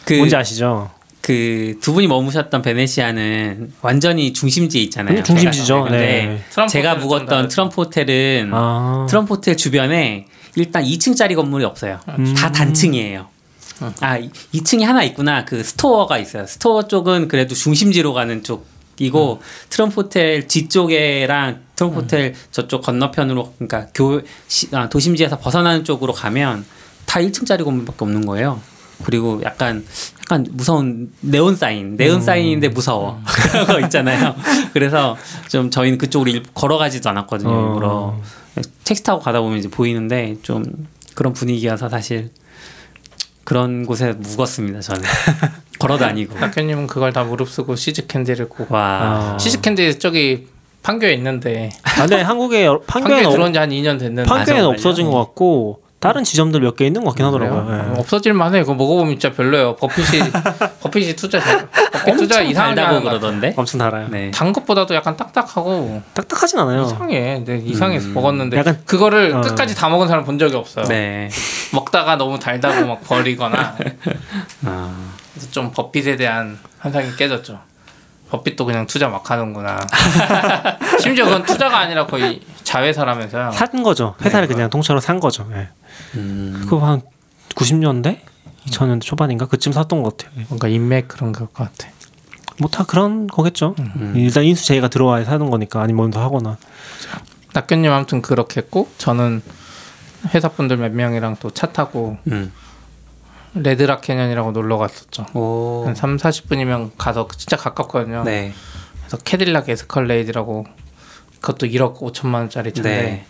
그, 뭔지 아시죠? 그 두 분이 머무셨던 베네시아는 완전히 중심지에 있잖아요. 중심지죠. 네. 제가 묵었던. 트럼프 호텔은 아. 트럼프 호텔 주변에 일단 2층짜리 건물이 없어요. 음. 다 단층이에요. 아, 2층이 하나 있구나. 그 store가 있어요. store 쪽은 그래도 중심지로 가는 쪽이고 트럼프 호텔 뒤쪽에랑 트럼프 호텔 저쪽 건너편으로 그러니까 교 시, 아, 도심지에서 벗어나는 쪽으로 가면 다 1층짜리 건물밖에 없는 거예요. 그리고 약간 약간 무서운 네온 사인, 네온 사인인데 무서워 그런 거 있잖아요. 그래서 좀 저희는 그쪽으로 일- 걸어가지도 않았거든요. 어. 일부러 택시 타고 가다 보면 이제 보이는데 좀 그런 분위기여서 사실 그런 곳에 묵었습니다. 저는 걸어 다니고 낙현님은 그걸 다 무릅쓰고 시즈 캔디를 꼭. 와 아. 시즈 캔디 저기 판교에 있는데 아, 근데 한국에 판교에 들어온 지한 2년 됐는데 판교에는 맞아, 없어진 것 같고 다른 지점들 몇 개 있는 것 같긴 하더라고요. 예. 없어질 만해. 그거 먹어보면 진짜 별로예요. 버핏이 버핏이 투자 잘. 버핏 투자 같아. 그러던데. 엄청 달아요. 네. 단 것보다도 약간 딱딱하고 딱딱하진 않아요. 이상해. 내 이상해서 음. 먹었는데 약간- 그거를 어. 끝까지 다 먹은 사람 본 적이 없어요. 네. 먹다가 너무 달다고 막 버리거나 아, 그래서 좀 버핏에 대한 환상이 깨졌죠. 버핏도 그냥 투자 막 하는구나. 심지어 그건 투자가 아니라 거의 자회사라면서요. 산 거죠. 회사를 그냥 통째로 산 거죠. 예. 음. 그거 한 90년대, 2000년대 초반인가 그쯤 샀던 것 같아요. 예. 뭔가 인맥 그런 것 같아. 뭐 다 그런 거겠죠. 음. 일단 인수 제의가 들어와야 사는 거니까 아니면 먼저 하거나. 낙현님 아무튼 그렇게 했고 저는 회사 분들 몇 명이랑 또 차 타고 음. 레드락 캐년이라고 놀러 갔었죠. 오. 한 3, 40분이면 가서 진짜 가깝거든요. 네. 그래서 캐딜락 에스컬레이드라고 그것도 1억 5천만 원짜리 차인데 네.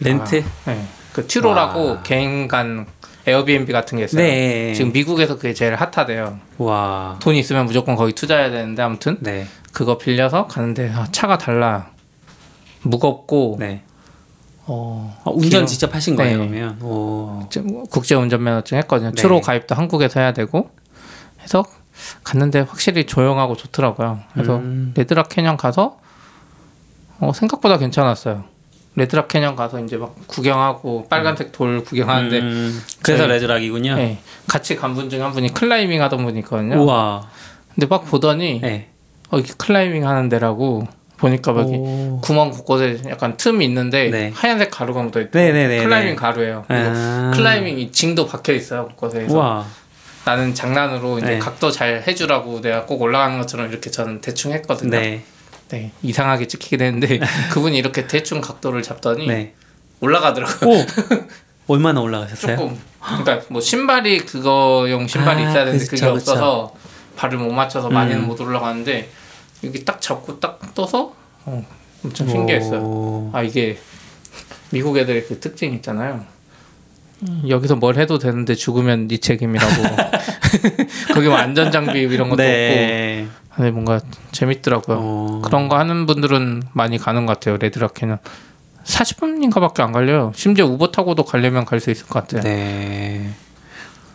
렌트? 네. 그 튜로라고 와. 개인 간 에어비앤비 같은 게 있어요. 네. 지금 미국에서 그게 제일 핫하대요. 와. 돈 있으면 무조건 거기 투자해야 되는데 아무튼 네. 그거 빌려서 가는데 아, 차가 달라. 무겁고 네. 어, 어, 운전 기름- 직접 하신 거예요, 네. 그러면? 오. 국제 운전면허증 했거든요. 네. 튜로 가입도 한국에서 해야 되고 해서 갔는데 확실히 조용하고 좋더라고요. 그래서 음. 레드락 캐년 가서 어, 생각보다 괜찮았어요. 레드락 캐년 가서 이제 막 구경하고 빨간색 돌 구경하는데 음. 그래서 저희- 레드락이군요. 네, 같이 간 분 중에 한 분이 클라이밍 하던 분이 있거든요. 우와. 근데 막 보더니 네. 어, 이게 클라이밍 하는 데라고 보니까 막 이렇게 오. 구멍 곳곳에 약간 틈이 있는데 네. 하얀색 가루가 묻어 있고 네네네. 클라이밍 가루예요. 아. 클라이밍 이 징도 박혀 있어요 곳곳에. 그래서 우와. 나는 장난으로 이제 네. 각도 잘 해주라고 내가 꼭 올라가는 것처럼 이렇게 저는 대충 했거든요. 네. 네. 이상하게 찍히긴 했는데 그분이 이렇게 대충 각도를 잡더니 네. 올라가더라고요. 오. 얼마나 올라가셨어요? 조금. 그러니까 뭐 신발이 그거용 신발이 아, 있어야 되는데 그쵸, 그게 그쵸. 없어서 발을 못 맞춰서 많이는 음. 못 올라가는데 여기 딱 잡고 딱 떠서 어, 엄청 신기했어요. 오. 아 이게 미국 애들의 그 특징 있잖아요. 여기서 뭘 해도 되는데 죽으면 네 책임이라고. 거기 뭐 안전 장비 이런 것도 네. 없고. 근데 뭔가 재밌더라고요. 어. 그런 거 하는 분들은 많이 가는 것 같아요. 레드라케는 40분인가밖에 안 걸려요. 심지어 우버 타고도 가려면 갈 수 있을 것 같아요. 네.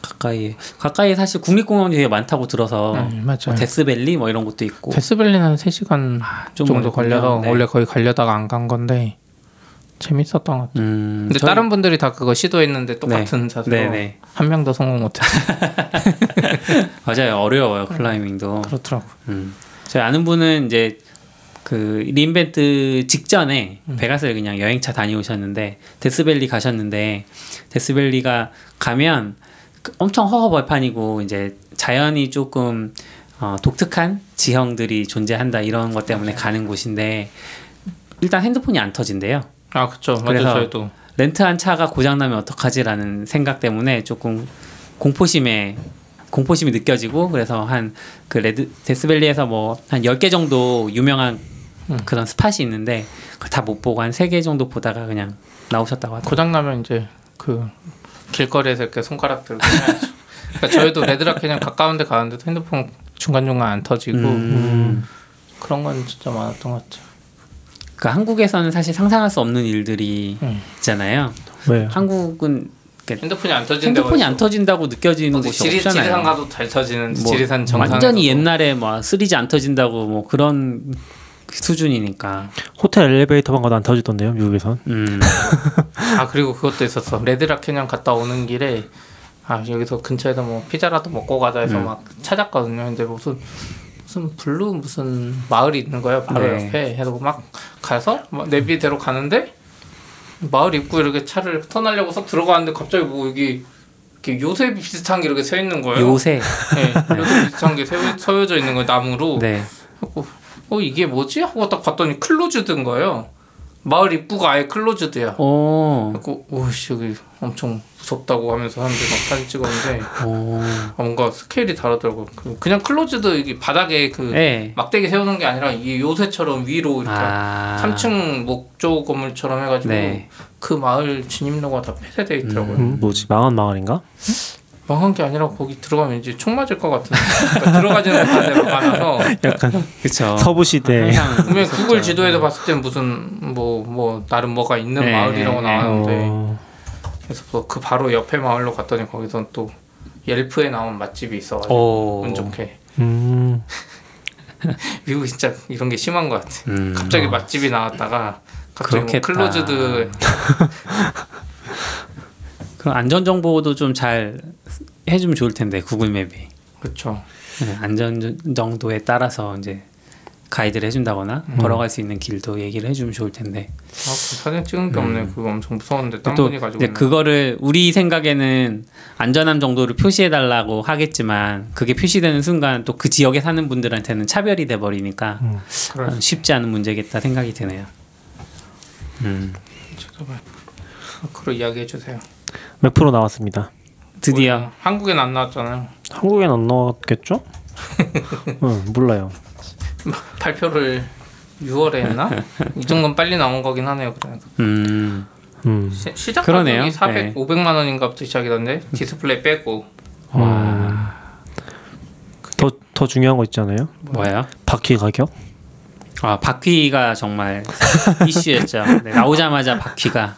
가까이 가까이 사실 국립공원이 되게 많다고 들어서 네, 맞아요. 뭐 데스밸리 뭐 이런 것도 있고 데스밸리는 한 3시간 좀 정도. 걸려서 네. 원래 거기 가려다가 안 간 건데 재밌었던 것 같아요. 음, 근데 저희- 다른 분들이 다 그거 시도했는데 똑같은 자세로 네네 한 명도 성공 못했어요. 맞아요 어려워요 클라이밍도 그렇더라고. 음. 저희 아는 분은 이제 그 리인벤트 직전에 음. 베가스를 그냥 여행차 다녀오셨는데 데스밸리 가셨는데 데스밸리가 가면 그 엄청 허허벌판이고 이제 자연이 조금 어, 독특한 지형들이 존재한다 이런 것 때문에 가는 곳인데 일단 핸드폰이 안 터진대요. 아 그렇죠. 그래서 저희도 렌트한 차가 고장나면 어떡하지라는 생각 때문에 조금 공포심에 공포심이 느껴지고 그래서 한 그 레드 데스밸리에서 뭐 한 10개 정도 유명한 음. 그런 스팟이 있는데 다 못 보고 한 3개 정도 보다가 그냥 나오셨다고 하더라고요. 고장 나면 이제 그 길거리에서 이렇게 손가락 들고. 그러니까 저희도 레드락 그냥 가까운데 가는데도 핸드폰 중간 중간 안 터지고 음. 그런 건 진짜 많았던 것 같아요. 그러니까 한국에서는 사실 상상할 수 없는 일들이 음. 있잖아요. 왜? 한국은 핸드폰이 안 터진다고 핸드폰이 안 터진다고 느껴지는 어디 곳이 지리, 없잖아요. 지리산 가도 잘 터지는 뭐 지리산 정상 완전히 옛날에 뭐 3G 안 터진다고 뭐 그런 수준이니까. 호텔 엘리베이터만 가도 안 터지던데요, 미국에선. 음. 아 그리고 그것도 있었어 레드락 캐년 갔다 오는 길에 아 여기서 근처에서 뭐 피자라도 먹고 가자 해서 음. 막 찾았거든요 근데 무슨 무슨 블루 무슨 마을이 있는 거예요 바로 네. 옆에 해서 막 가서 막 내비대로 가는데 마을 입구 이렇게 차를 터닝하려고 싹 들어가는데 갑자기 뭐 여기 이렇게 요새 비슷한 게 이렇게 서 있는 거예요 요새. 네, 요새 비슷한 게 서- 서여져 있는 거예요 나무로 네. 어 이게 뭐지 하고 딱 봤더니 closed인 거예요 마을 입구가 아예 closed야 오. 그리고 오씨 여기 엄청 무섭다고 하면서 사람들이 막 사진 찍었는데 오. 아, 뭔가 스케일이 다르더라고. 그- 그냥 closed 이게 바닥에 그 네. 막대기 세우는 게 아니라 이 요새처럼 위로 이렇게 아. 3층 목조 건물처럼 해가지고 네. 그 마을 진입로가 다 폐쇄돼 있더라고요. 음, 뭐지? 망한 마을인가? 망한 게 아니라 거기 들어가면 이제 총 맞을 것 같은. 그러니까 들어가지는 데로 가면서 약간 그쵸. 서부 시대. 분명 히 구글 무섭죠. 지도에서 봤을 땐 무슨 뭐뭐 나름 뭐가 있는 네, 마을이라고 네. 나왔는데 어, 그래서 또 그 바로 옆에 마을로 갔더니 거기선 또 옐프에 나온 맛집이 있어가지고 오. 운 좋게 음, 미국 진짜 이런 게 심한 것 같아. 음. 갑자기 맛집이 나왔다가 갑자기 뭐. closed 그럼 안전 정보도 좀 잘 해주면 좋을 텐데 구글 맵이 그렇죠. 네, 안전 정도에 따라서 이제 가이드를 해준다거나 음. 걸어갈 수 있는 길도 얘기를 해주면 좋을 텐데 아, 그 사진 찍은 게 없네. 그거 엄청 무서웠는데 딴 음. 또 분이 가지고 이제. 그거를 우리 생각에는 안전함 정도를 표시해 달라고 하겠지만 그게 표시되는 순간 또 그 지역에 사는 분들한테는 차별이 돼 버리니까 음. 어, 쉽지 않은 문제겠다 생각이 드네요. 음. 잠깐만. 그로 이야기해 주세요. 몇 프로 나왔습니다. 드디어 한국엔 안 나왔잖아요. 한국엔 안 나왔겠죠? 응, 몰라요. 발표를 6월에 했나? 이 정도는 빨리 나온 거긴 하네요. 그래도 음. 음, 시, 시작 그러네요. 가격이 400, 네. 500만 원인가부터 시작이던데 디스플레이 빼고 와 더, 더 중요한 거 있잖아요. 뭐야? 바퀴 가격? 아 바퀴가 정말 이슈였죠. 네, 나오자마자 바퀴가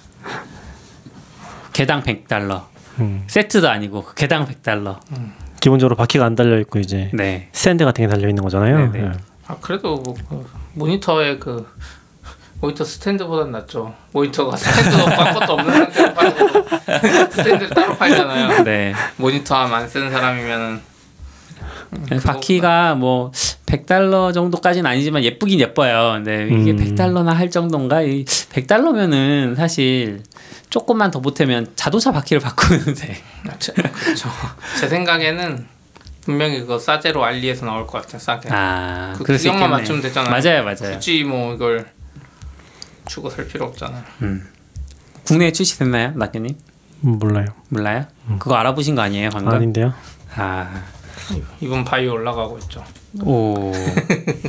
개당 100달러. 음, 세트도 아니고 개당 100달러. 기본적으로 바퀴가 안 달려 있고 이제 네. 스탠드 같은 게 달려 있는 거잖아요. 네네. 예. 아 그래도 뭐, 그 모니터의 그 모니터 스탠드보단 낫죠. 모니터가 스탠드도 아무것도 없는 상태로 팔고 스탠드를 따로 팔잖아요. 네. 모니터 안 쓰는 사람이면은 바퀴가 뭐 100달러 정도까지는 아니지만 예쁘긴 예뻐요. 근데 이게 음. 100달러나 할 정도인가? 이 100달러면은 사실 조금만 더 보태면 자동차 바퀴를 바꾸는데. 아, 제, 그렇죠. 제 생각에는 분명히 그거 싸제로 알리에서 나올 것 같아요. 싸게. 아, 그 있겠네. 맞추면 되잖아요. 맞아요, 맞아요. 굳이 뭐 이걸 주고 살 필요 없잖아요. 음. 국내에 출시됐나요, 낙교님? 음, 몰라요. 몰라요? 그거 알아보신 거 아니에요, 방금? 아닌데요. 아, 이번 바이오 올라가고 있죠. 오,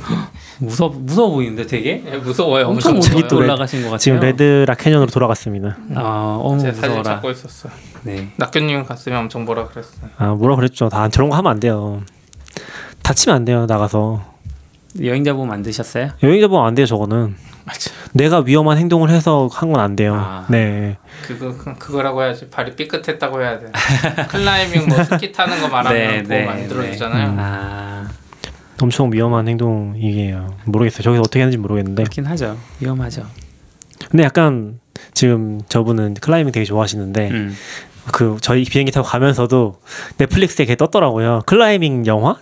무서 무서워 보이는데 되게 예, 무서워요. 엄청 무서워요. 먼저 올라가신 것 같아요. 지금 레드 락캐년으로 돌아갔습니다. 아, 어머 제 사진 무서워라. 잡고 있었어요. 네. 낙교님 갔으면 엄청 뭐라 그랬어요. 아 뭐라 그랬죠. 다 저런 거 하면 안 돼요. 다치면 안 돼요. 나가서 여행자 보험 만드셨어요? 여행자 보면 안 돼요. 저거는 맞아. 내가 위험한 행동을 해서 한 건 안 돼요. 아. 네. 그거 그- 그거라고 해야지. 발이 삐끗했다고 해야 돼. 클라이밍 뭐 스키 타는 거 말하면 네, 보험 네, 안 들어주잖아요. 음. 아, 엄청 위험한 행동이에요. 모르겠어요. 저기서 어떻게 하는지 모르겠는데. 그렇긴 하죠. 위험하죠. 근데 약간 지금 저분은 클라이밍 되게 좋아하시는데 음. 그 저희 비행기 타고 가면서도 넷플릭스에 걔 떴더라고요. 클라이밍 영화?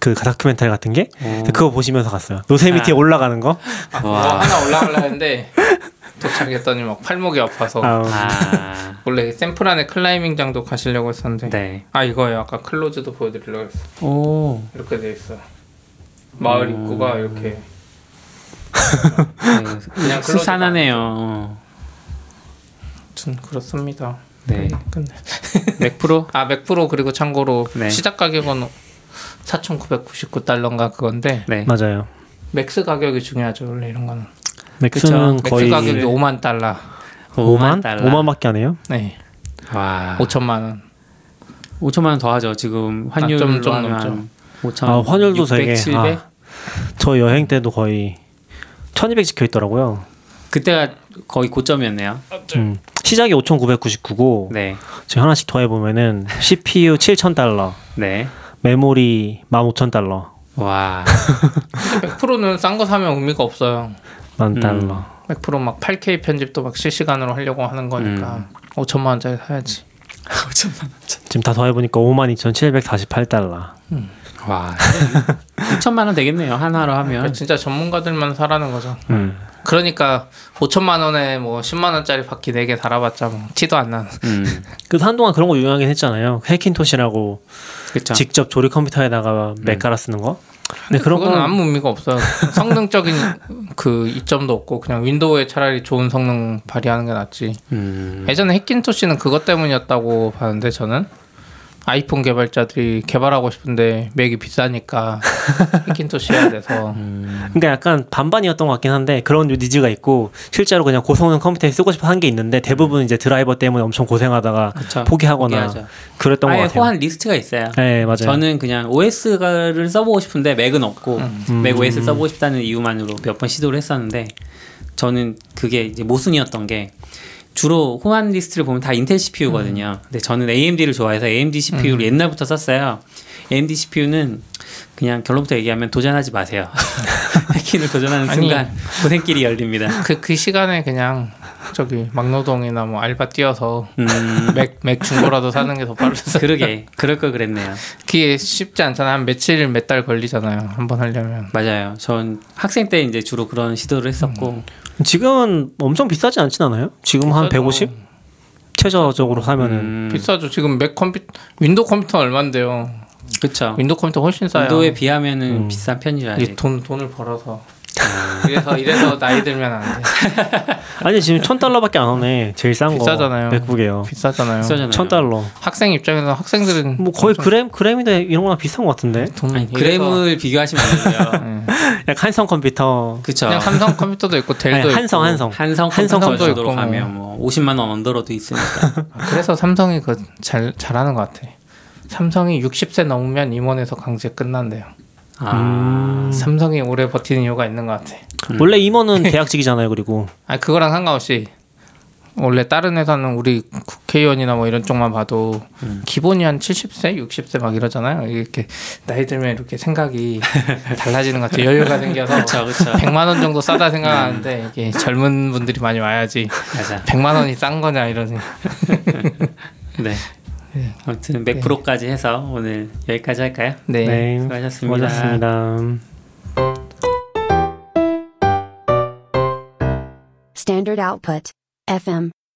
그 다큐멘터리 같은 게 오. 그거 보시면서 갔어요. 요세미티 아. 올라가는 거. 아. 하나 올라가려 했는데 도착했더니 막 팔목이 아파서 아, 아, 원래 샘플안에 클라이밍장도 가시려고 했었는데 네. 아 이거예요. 아까 클로즈도 보여드리려고 했어. 오, 이렇게 돼 있어요. 마을 음. 입구가 이렇게 네. 그냥 수산하네요. 아무튼 그렇습니다. 네. 끝내. 맥프로 아 맥프로 그리고 참고로 네. 시작 가격은 4,999달러인가 그건데 네. 맞아요. 맥스 가격이 중요하죠 원래 이런 거는. 맥스는 그쵸. 거의 맥스 가격이 5만 달러. 5만 5만? 달러. 5만밖에 안 해요? 네. 와. 5천만 원. 5천만 원 더 하죠. 지금 환율로 좀- 좀 하면 5천. 아, 환율도 600, 되게 700. 아, 저 여행 때도 거의 1200 찍혀 있더라고요. 그때가 거의 고점이었네요. 음. 시작이 5,999고 네. 지금 하나씩 더해 보면은 CPU 7,000달러, 네. 메모리 15,000달러, 와. 100%는 싼 거 사면 의미가 없어요. 만 음. 달러. 100%막 8K 편집도 막 실시간으로 하려고 하는 거니까 5천만 원짜리 사야지. 5천만 원. 지금 다 더해 보니까 52,748달러. 와. 6천만 원 되겠네요. 하나로 하면. 진짜 전문가들만 사라는 거죠. 음. 그러니까 5천만 원에 뭐 10만 원짜리 바퀴 4개 달아봤자 뭐 티도 안 나는. 음. 그래서 한동안 그런 거 유명하긴 했잖아요. 해킨토시라고 그렇죠. 직접 조립 컴퓨터에다가 맥 깔아 쓰는 거. 근데 그런 건 아무 의미가 없어요. 성능적인 그 이점도 없고 그냥 윈도우에 차라리 좋은 성능 발휘하는 게 낫지. 음. 예전에 해킨토시는 그것 때문이었다고 봤는데 저는 아이폰 개발자들이 개발하고 싶은데 맥이 비싸니까 해킨토시 해야 돼서 그러니까 약간 반반이었던 것 같긴 한데 그런 니즈가 있고 실제로 그냥 고성능 컴퓨터에 쓰고 싶어 한 게 있는데 대부분 이제 드라이버 때문에 엄청 고생하다가 그쵸. 포기하거나 포기하죠. 그랬던 것 아예 같아요. 호환 리스트가 있어요. 네 맞아요. 저는 그냥 OS를 써보고 싶은데 맥은 없고 음. 맥 OS를 써보고 싶다는 이유만으로 몇 번 시도를 했었는데 저는 그게 이제 모순이었던 게 주로 호환 리스트를 보면 다 인텔 CPU거든요. 근데 저는 AMD를 좋아해서 AMD CPU를 옛날부터 썼어요. AMD CPU는 그냥 결론부터 얘기하면 도전하지 마세요. 해킹을 도전하는 아니. 순간 고생길이 열립니다. 그, 그 시간에 그냥 저기 막노동이나 뭐 알바 뛰어서 음, 맥, 맥 중고라도 사는 게 더 빠르겠어요. 그러게 그럴 걸 그랬네요. 그게 쉽지 않잖아. 한 며칠, 몇 달 걸리잖아요. 한 번 하려면. 맞아요. 전 학생 때 이제 주로 그런 시도를 했었고 지금은 엄청 비싸지 않진 않아요? 지금 한 비싸죠. 150 최종적으로 사면은 음, 비싸죠. 지금 맥 컴퓨터, 윈도우 컴퓨터 얼마인데요? 그렇죠. 윈도우 컴퓨터 훨씬 싸요. 윈도우에 비하면은 음. 비싼 아직. 돈, 돈을 벌어서. 이래서, 이래서 나이 들면 안 돼. 아니 지금 천 달러밖에 안 하네. 제일 싼 거. 비싸잖아요. 맥북이에요. 비싸잖아요. 비싸잖아요. 천 달러. 학생 입장에서 학생들은 뭐 거의 그램 그램이나 이런 거랑 비슷한 것 같은데. 돈 아니, 그램을 비교하시면 안 돼요. 음. 한성 컴퓨터. 그쵸. 그냥 삼성 컴퓨터도 있고 델도 아니, 한성 있고. 한성. 한성 한성 컴퓨터 컴퓨터도 정도로 있고 가면 뭐 50만 원 언더로도 있으니까. 그래서 삼성이 그잘 잘하는 것 같아. 삼성이 60세 넘으면 임원에서 강제 끝난대요. 아, 삼성이 오래 버티는 이유가 있는 것 같아. 원래 임원은 대학직이잖아요. 그리고 아 그거랑 상관없이 원래 다른 회사는 우리 국회의원이나 뭐 이런 쪽만 봐도 기본이 한 70세, 60세 막 이러잖아요. 이렇게 나이 들면 이렇게 생각이 달라지는 것 같아. 여유가 생겨서 그쵸, 그쵸. 100만 원 정도 싸다 생각하는데 이게 젊은 분들이 많이 와야지 맞아. 100만 원이 싼 거냐 이런 생각. 네. 아무튼 맥프로까지 해서 오늘 여기까지 할까요? 네. 네. 수고하셨습니다. 수고하셨습니다. Standard output. FM.